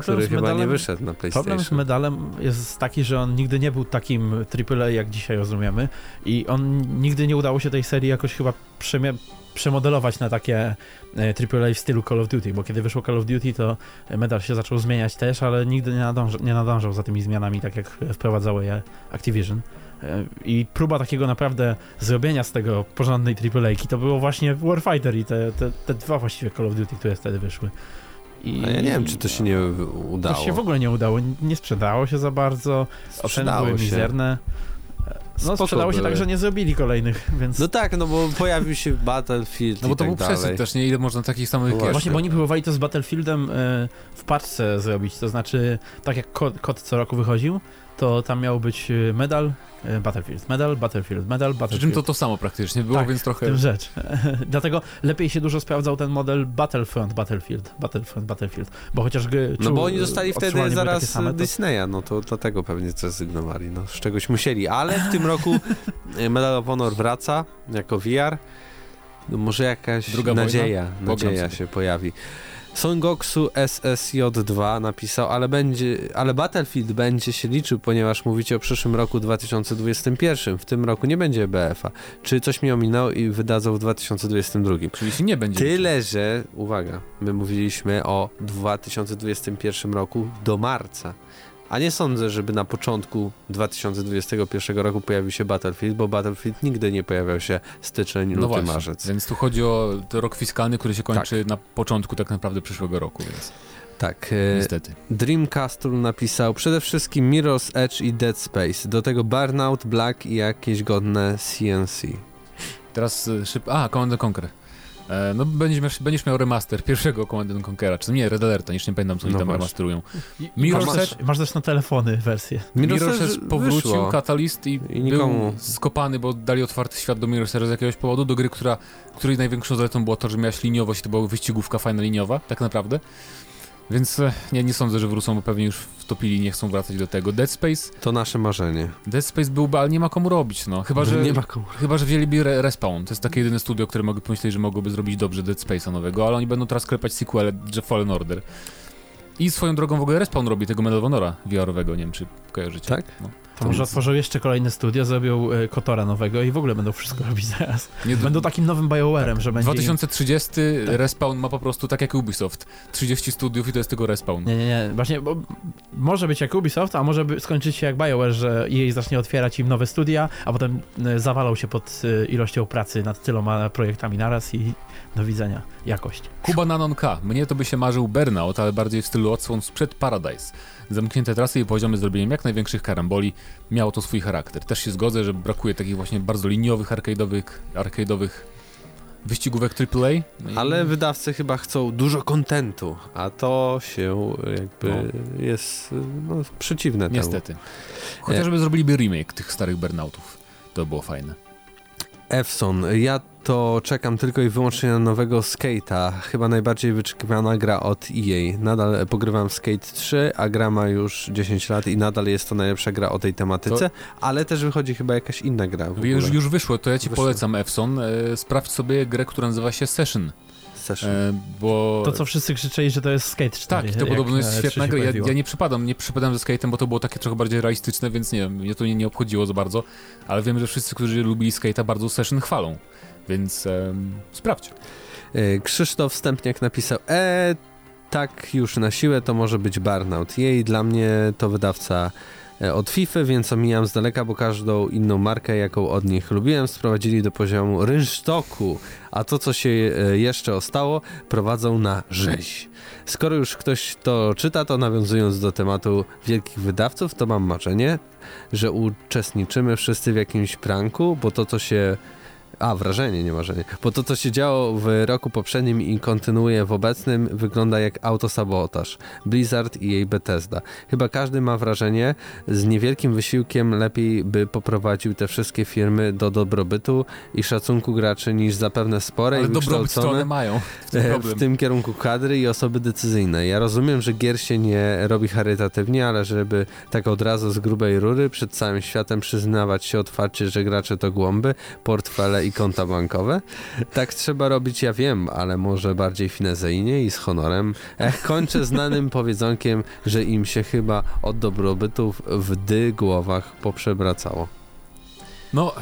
który chyba nie wyszedł na PlayStation. Problem z medalem jest taki, że on nigdy nie był takim AAA, jak dzisiaj rozumiemy i on nigdy nie udało się tej serii jakoś chyba przemie- przemodelować na takie e, AAA w stylu Call of Duty, bo kiedy wyszło Call of Duty, to medal się zaczął zmieniać też, ale nigdy nie, nadąża, nie nadążał za tymi zmianami, tak jak wprowadzało je Activision. E, I próba takiego naprawdę zrobienia z tego porządnej AAA to było właśnie Warfighter i te, te, te dwa właściwie Call of Duty, które wtedy wyszły. I, A ja nie wiem, czy to się nie udało. to się w ogóle nie udało. Nie sprzedało się za bardzo. Oceny Sprzedało były się. mizerne. No Spoko sprzedało się tak, że nie zrobili kolejnych, więc... No tak, no bo pojawił się Battlefield No bo i to tak był dalej. przesyt też, nie? Ile można takich samych No gier? Właśnie, bo oni próbowali to z Battlefieldem e, w paczce zrobić, to znaczy, tak jak kod, kod co roku wychodził, to tam miał być e, medal, e, Battlefield, medal, Battlefield, medal, Przy czym Battlefield. to to samo praktycznie było, Tak, więc trochę... tym rzecz. Dlatego lepiej się dużo sprawdzał ten model Battlefront, Battlefield, Battlefront, Battlefield, bo chociaż gry... No bo oni dostali wtedy odczuwalnie były takie zaraz same, to- Disneya, no to dlatego pewnie zrezygnowali, no z czegoś musieli, ale w tym roku e, Medal of Honor wraca jako VR, no może jakaś Druga wojna? nadzieja, Pogram nadzieja sobie. się pojawi. Songoksu SSJ2 napisał, ale będzie, ale Battlefield będzie się liczył, ponieważ mówicie o przyszłym roku 2021. W tym roku nie będzie BF-a. Czy coś mi ominęło i wydadzą w 2022? Czyli się nie będzie... Tyle, że uwaga, my mówiliśmy o 2021 roku do marca. A nie sądzę, żeby na początku 2021 roku pojawił się Battlefield, bo Battlefield nigdy nie pojawiał się styczeń, No luty, właśnie, marzec. więc tu chodzi o rok fiskalny, który się kończy na początku tak naprawdę przyszłego roku, więc Tak. E, niestety. Dreamcastle napisał przede wszystkim Mirror's Edge i Dead Space. Do tego Burnout, Black i jakieś godne CNC. Teraz y, szyb... A, Command Conquer. E, no będziesz, miał- będziesz miał remaster pierwszego Command Conquera, czy nie, Red Alerta, już nie pamiętam co oni No tam właśnie. remasterują. Mirror's masz, Edge- masz też na telefony wersję. Mirror's Edge Edge powrócił, wyszło. Catalyst i, I nikomu. był skopany, bo dali otwarty świat do Mirror's Edge z jakiegoś powodu, do gry, która, której największą zaletą było to, że miałaś liniowość, to była wyścigówka fajna liniowa, tak naprawdę. Więc nie, nie sądzę, że wrócą, bo pewnie już wtopili i nie chcą wracać do tego. Dead Space, To nasze marzenie. Dead Space byłby, ale nie ma komu robić, no. Chyba, że, nie ma komu. chyba, że wzięliby Re Respawn. To jest takie jedyne studio, które mogę pomyśleć, że mogłoby zrobić dobrze Dead Space'a nowego, ale oni będą teraz klepać sequele The Fallen Order. I swoją drogą w ogóle Respawn robi tego Medal of Honora VR-owego, nie wiem czy kojarzycie. Tak? No. To może otworzą jeszcze kolejne studio, zrobią e, Kotora nowego i w ogóle będą wszystko robić zaraz. Nie, Będą takim nowym BioWare'em, że będzie... im- 2030 Respawn ma po prostu tak jak Ubisoft. 30 studiów i to jest tylko Respawn. Nie, nie, nie. Właśnie, bo może być jak Ubisoft, a może by skończyć się jak BioWare, że EA zacznie otwierać im nowe studia, a potem e, zawalał się pod e, ilością pracy nad tyloma projektami naraz i do widzenia. Jakość. Kuba Nanon K. Mnie to by się marzył Burnout, ale bardziej w stylu odsłon sprzed Paradise. Zamknięte trasy i poziomy zrobieniem jak największych karamboli. Miało to swój charakter. Też się zgodzę, że brakuje takich właśnie bardzo liniowych, arcade'owych, arcade'owych wyścigówek AAA. No Ale wydawcy chyba chcą dużo kontentu, a to się jakby jest no, przeciwne temu. Niestety. Chociażby zrobiliby remake tych starych Burnoutów. To było fajne. Efson, ja to czekam tylko i wyłącznie na nowego Skate'a. Chyba najbardziej wyczekiwana gra od EA. Nadal pogrywam Skate 3, a gra ma już 10 lat i nadal jest to najlepsza gra o tej tematyce, ale też wychodzi chyba jakaś inna gra. Już, już wyszło, to ja ci Wyszło. polecam, Efson. E, sprawdź sobie grę, która nazywa się Session. Session. E, bo... To, co wszyscy krzyczeli, że to jest Skate 4. Tak, i to podobno jest E3 świetna gra. Ja, ja nie przypadam, nie przypadam ze skate'em, bo to było takie trochę bardziej realistyczne, więc nie wiem, mnie to nie, nie obchodziło za bardzo, ale wiem, że wszyscy, którzy lubili skate'a, bardzo Session chwalą, więc em, sprawdź. E, Krzysztof Stępniak napisał, e, tak już na siłę to może być Burnout. Jej dla mnie to wydawca e, od FIFA, więc omijam z daleka, bo każdą inną markę, jaką od nich lubiłem, sprowadzili do poziomu rynsztoku, a to, co się e, jeszcze ostało, prowadzą na rzeź. Skoro już ktoś to czyta, to nawiązując do tematu wielkich wydawców, to mam marzenie, że uczestniczymy wszyscy w jakimś pranku, bo to, co się a, wrażenie, nie marzenie. Bo to, co się działo w roku poprzednim i kontynuuje w obecnym, wygląda jak autosabotaż. Blizzard i jej Bethesda. Chyba każdy ma wrażenie, z niewielkim wysiłkiem lepiej by poprowadził te wszystkie firmy do dobrobytu i szacunku graczy niż zapewne spore Ale i wykształcone mają, w tym e, w tym kierunku kadry i osoby decyzyjne. Ja rozumiem, że gier się nie robi charytatywnie, ale żeby tak od razu z grubej rury przed całym światem przyznawać się otwarcie, że gracze to głąby, portfele i konta bankowe, tak trzeba robić, ja wiem, ale może bardziej finezyjnie i z honorem. Ech, kończę znanym powiedzonkiem, że im się chyba od dobrobytów w dy głowach poprzebracało. No,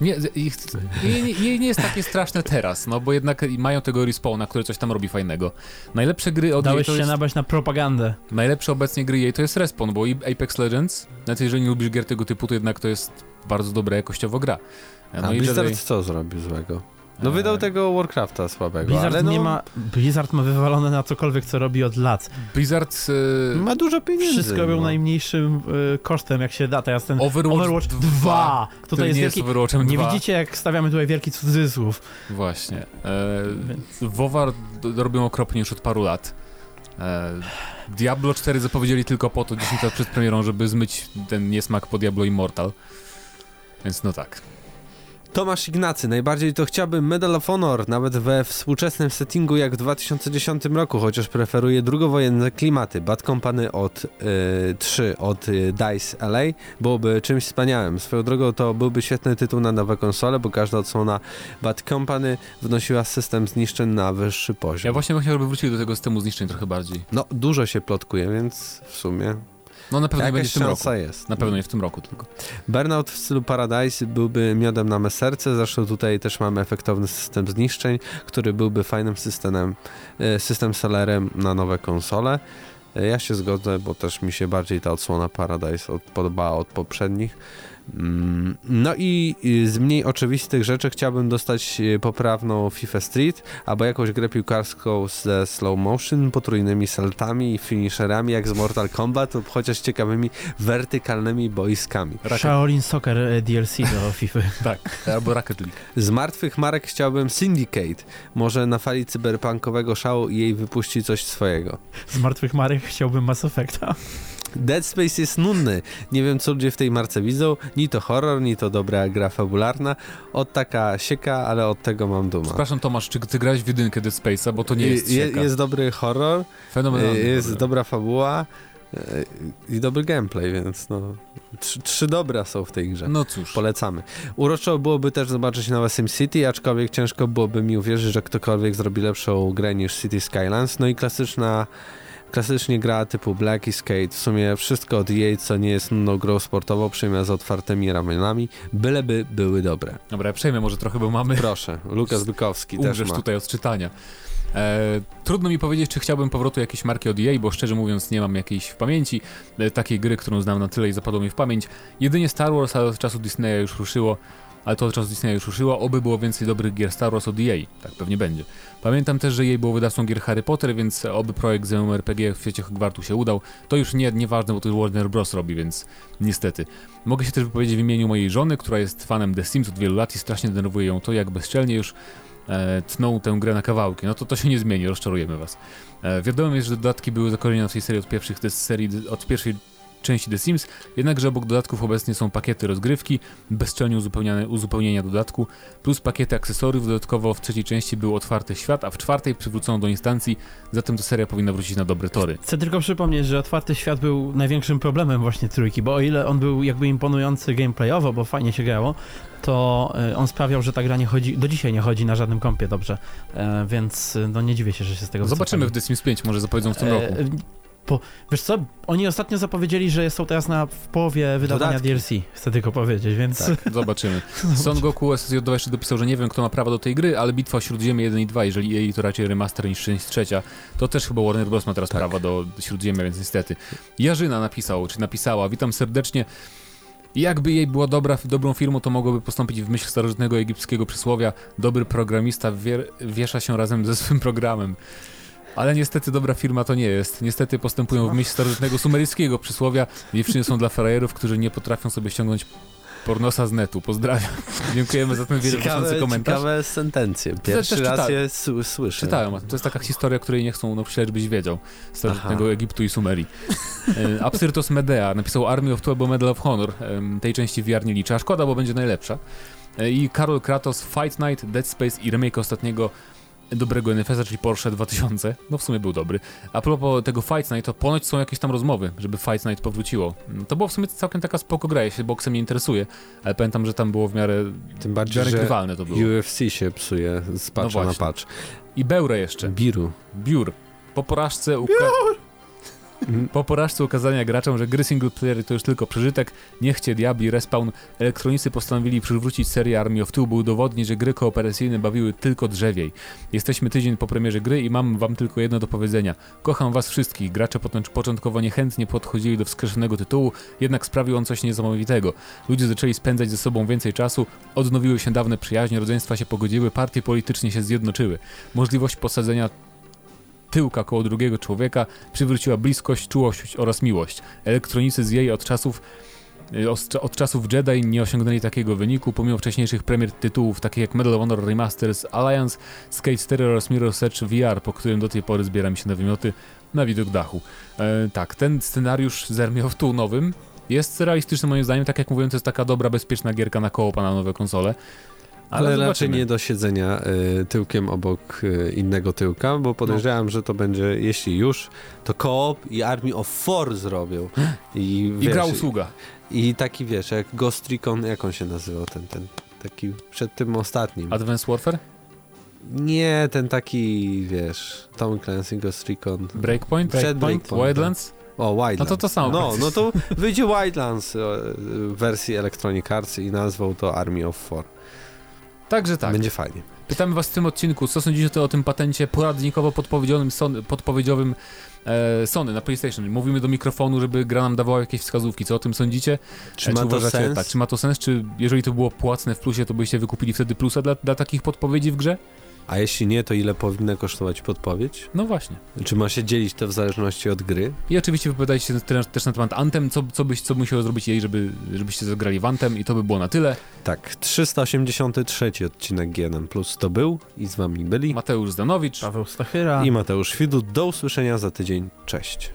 nie, ich, jej, nie- jej nie jest takie straszne teraz, no bo jednak mają tego respawna, który coś tam robi fajnego. Najlepsze gry od jej Dałeś to się jest, nabrać na propagandę. Najlepsze obecnie gry jej to jest Respawn, bo i Apex Legends, nawet jeżeli nie lubisz gier tego typu, to jednak to jest bardzo dobra jakościowo gra. A No i Blizzard Jedi- co zrobił złego? No wydał tego Warcrafta słabego, Blizzard ale no, nie ma. Blizzard ma wywalone na cokolwiek, co robi od lat. Blizzard e, ma dużo pieniędzy. Wszystko robią no. najmniejszym y, kosztem, jak się da. Teraz ten Overwatch, Overwatch 2, 2. który Tutaj jest nie wielki... jest Overwatchem Nie 2. widzicie, jak stawiamy tutaj wielki cudzysłów. Właśnie. E, WoWar d- robią okropnie już od paru lat. E, Diablo 4 zapowiedzieli tylko po to 10 lat przed premierą, żeby zmyć ten niesmak po Diablo Immortal. Więc no tak. Tomasz Ignacy, najbardziej to chciałbym Medal of Honor, nawet we współczesnym settingu jak w 2010 roku, chociaż preferuję drugowojenne klimaty. Bad Company od y, 3 od y, DICE LA byłoby czymś wspaniałym. Swoją drogą to byłby świetny tytuł na nowe konsole, bo każda odsłona Bad Company wnosiła system zniszczeń na wyższy poziom. Ja właśnie bym chciał, żeby wrócili do tego systemu zniszczeń trochę bardziej. No, dużo się plotkuje, więc w sumie No na pewno nie będzie w tym roku. jest. Na pewno nie w tym roku tylko. Burnout w stylu Paradise byłby miodem na me serce, zresztą tutaj też mamy efektowny system zniszczeń, który byłby fajnym systemem, e, system sellerem na nowe konsole. E, Ja się zgodzę, bo też mi się bardziej ta odsłona Paradise od, podobała od poprzednich. Mm, No i z mniej oczywistych rzeczy chciałbym dostać y, poprawną FIFA Street, albo jakąś grę piłkarską ze slow motion, potrójnymi saltami i finisherami jak z Mortal Kombat lub chociaż ciekawymi wertykalnymi boiskami. Racket, Shaolin Soccer e, DLC do FIFA. tak, albo Rocket League. Z martwych marek chciałbym Syndicate. Może na fali cyberpunkowego szału i jej wypuści coś swojego. Z martwych marek chciałbym Mass Effecta. Dead Space jest nudny. Nie wiem, co ludzie w tej marce widzą. Ni to horror, ni to dobra gra fabularna. Od taka sieka, ale od tego mam dumę. Przepraszam Tomasz, czy ty grałeś w jedynkę Dead Space'a, bo to nie jest Je- sieka. jest dobry horror, Fenomenalny. jest dobry. dobra fabuła e, i dobry gameplay, więc no... Trzy, trzy dobra są w tej grze. No cóż. Polecamy. Uroczo byłoby też zobaczyć nowe SimCity, aczkolwiek ciężko byłoby mi uwierzyć, że ktokolwiek zrobi lepszą grę niż City Skylines. No i klasyczna, klasycznie gra typu Black Skate. W sumie wszystko od jej, co nie jest nudną grą sportową, przyjmia z otwartymi ramionami, byleby były dobre. Dobra, ja przejmę może trochę, bo mamy... Proszę, Lukas Bykowski też Umrzesz ma. tutaj od czytania. E, trudno mi powiedzieć, czy chciałbym powrotu jakiejś marki od EA, bo szczerze mówiąc nie mam jakiejś w pamięci e, takiej gry, którą znam na tyle i zapadło mi w pamięć. Jedynie Star Wars, ale od czasu Disneya już ruszyło, ale to od czasu Disneya już ruszyło, oby było więcej dobrych gier Star Wars od EA, tak pewnie będzie. Pamiętam też, że EA było wydawcą gier Harry Potter, więc oby projekt z MMORPG w świecie Hogwartu się udał. To już nie, nieważne, bo to Warner Bros. robi, więc niestety. Mogę się też wypowiedzieć w imieniu mojej żony, która jest fanem The Sims od wielu lat i strasznie denerwuje ją to, jak bezczelnie już e, tną tę grę na kawałki. No to to się nie zmieni, rozczarujemy was. E, wiadomo jest, że dodatki były zakorzenione w tej serii od pierwszych, serii od pierwszej części The Sims, jednakże obok dodatków obecnie są pakiety rozgrywki, bezczelnie uzupełniane, uzupełnienia dodatku, plus pakiety akcesoriów. Dodatkowo w trzeciej części był otwarty świat, a w czwartej przywrócono do instancji, zatem ta seria powinna wrócić na dobre tory. Chcę tylko przypomnieć, że otwarty świat był największym problemem właśnie trójki, bo o ile on był jakby imponujący gameplayowo, bo fajnie się grało, to e, on sprawiał, że ta gra nie chodzi, do dzisiaj nie chodzi na żadnym kompie dobrze, e, więc e, no nie dziwię się, że się z tego Zobaczymy w wycofali. The Sims 5, może zapowiedzą w tym roku. Po, wiesz co, oni ostatnio zapowiedzieli, że są teraz na w połowie wydawania Dodatki. DLC, chcę tylko powiedzieć, więc Tak, zobaczymy. Son Goku SSJ2 jeszcze dopisał, że nie wiem kto ma prawo do tej gry, ale Bitwa o Śródziemie 1 i 2, jeżeli jej to raczej remaster niż część trzecia, to też chyba Warner Bros. ma teraz Tak. prawa do Śródziemia, więc niestety. Jarzyna napisał, czy napisała, witam serdecznie. Jakby jej była dobra, dobrą firmą, to mogłoby postąpić w myśl starożytnego egipskiego przysłowia dobry programista wier, wiesza się razem ze swym programem. Ale niestety dobra firma to nie jest. Niestety postępują w myśl starożytnego sumeryjskiego przysłowia dziewczyny są dla frajerów, którzy nie potrafią sobie ściągnąć pornosa z netu. Pozdrawiam. Dziękujemy za ten wielki komentarz. ciekawe sentencje. Pierwszy raz czytałem. je słyszę. Czytałem, to jest taka historia, której nie chcą napisać, żebyś wiedział. Starożytnego Aha. Egiptu i Sumerii. E, Absyrtos Medea napisał Army of Two albo Medal of Honor. Em, Tej części VR nie liczę, a szkoda, bo będzie najlepsza. E, I Karol Kratos, Fight Night, Dead Space i remake ostatniego dobrego NFS-a, czyli Porsche 2000. No w sumie był dobry. A propos tego Fight Night, to ponoć są jakieś tam rozmowy, żeby Fight Night powróciło. Mm, To było w sumie całkiem taka spoko gra, ja się boksem nie interesuję, ale pamiętam, że tam było w miarę, Tym bardziej, grywalne to było. UFC się psuje z patcha na No właśnie. patch. I Beure jeszcze. Biru. Biur. Po porażce uka... Po porażce ukazania graczom, że gry single player to już tylko przeżytek, niech cię diabli, respawn, elektronicy postanowili przywrócić serię Army of Two, by udowodnić, że gry kooperacyjne bawiły tylko drzewiej. Jesteśmy tydzień po premierze gry i mam wam tylko jedno do powiedzenia. Kocham was wszystkich. Gracze początkowo niechętnie podchodzili do wskrzeszonego tytułu, jednak sprawił on coś niesamowitego. Ludzie zaczęli spędzać ze sobą więcej czasu, odnowiły się dawne przyjaźnie, rodzeństwa się pogodziły, partie politycznie się zjednoczyły. Możliwość posadzenia tyłka koło drugiego człowieka przywróciła bliskość, czułość oraz miłość. Elektronicy z jej od czasów y, od czasów Jedi nie osiągnęli takiego wyniku, pomimo wcześniejszych premier tytułów takich jak Medal of Honor Remasters, Alliance, Skate 4 oraz Mirror's Edge VR, po którym do tej pory zbieram się na wymioty na widok dachu. E, tak, ten scenariusz z Army of nowym jest realistyczny moim zdaniem, tak jak mówiłem, to jest taka dobra, bezpieczna gierka na koło na nowe konsole. Ale, raczej nie do siedzenia y, tyłkiem obok y, innego tyłka, bo podejrzewam, że to będzie, jeśli już, to Coop i Army of Four zrobią. I, I wiesz, gra usługa. I taki, wiesz, jak Ghost Recon, jak on się nazywał, ten, ten taki przed tym ostatnim. Advanced Warfare? Nie, ten taki, wiesz, Tom Clancy, Ghost Recon. Breakpoint? Przed Breakpoint. Wildlands? O, Wildlands. No to to samo No, no to wyjdzie Wildlands e, w wersji Electronic Arts i nazwał to Army of Four. Także tak. Będzie fajnie. Pytamy was w tym odcinku, co sądzicie o tym patencie poradnikowo-podpowiedziowym Sony, podpowiedziowym e, Sony na PlayStation. Mówimy do mikrofonu, żeby gra nam dawała jakieś wskazówki. Co o tym sądzicie? Czy E, ma to uważacie, sens? Tak, czy ma to sens? Czy jeżeli to było płatne w plusie, to byście wykupili wtedy plusa dla, dla takich podpowiedzi w grze? A jeśli nie, to ile powinna kosztować podpowiedź? No właśnie. Czy ma się dzielić to w zależności od gry? I oczywiście wypowiadajcie się też, na temat Anthem, co, co, byś, co musiało zrobić jej, żeby, żebyście zagrali w Anthem i to by było na tyle. Tak, 383 odcinek GNM Plus to był i z wami byli Mateusz Zdanowicz. Paweł Stachyra. i Mateusz Widut. Do usłyszenia za tydzień. Cześć.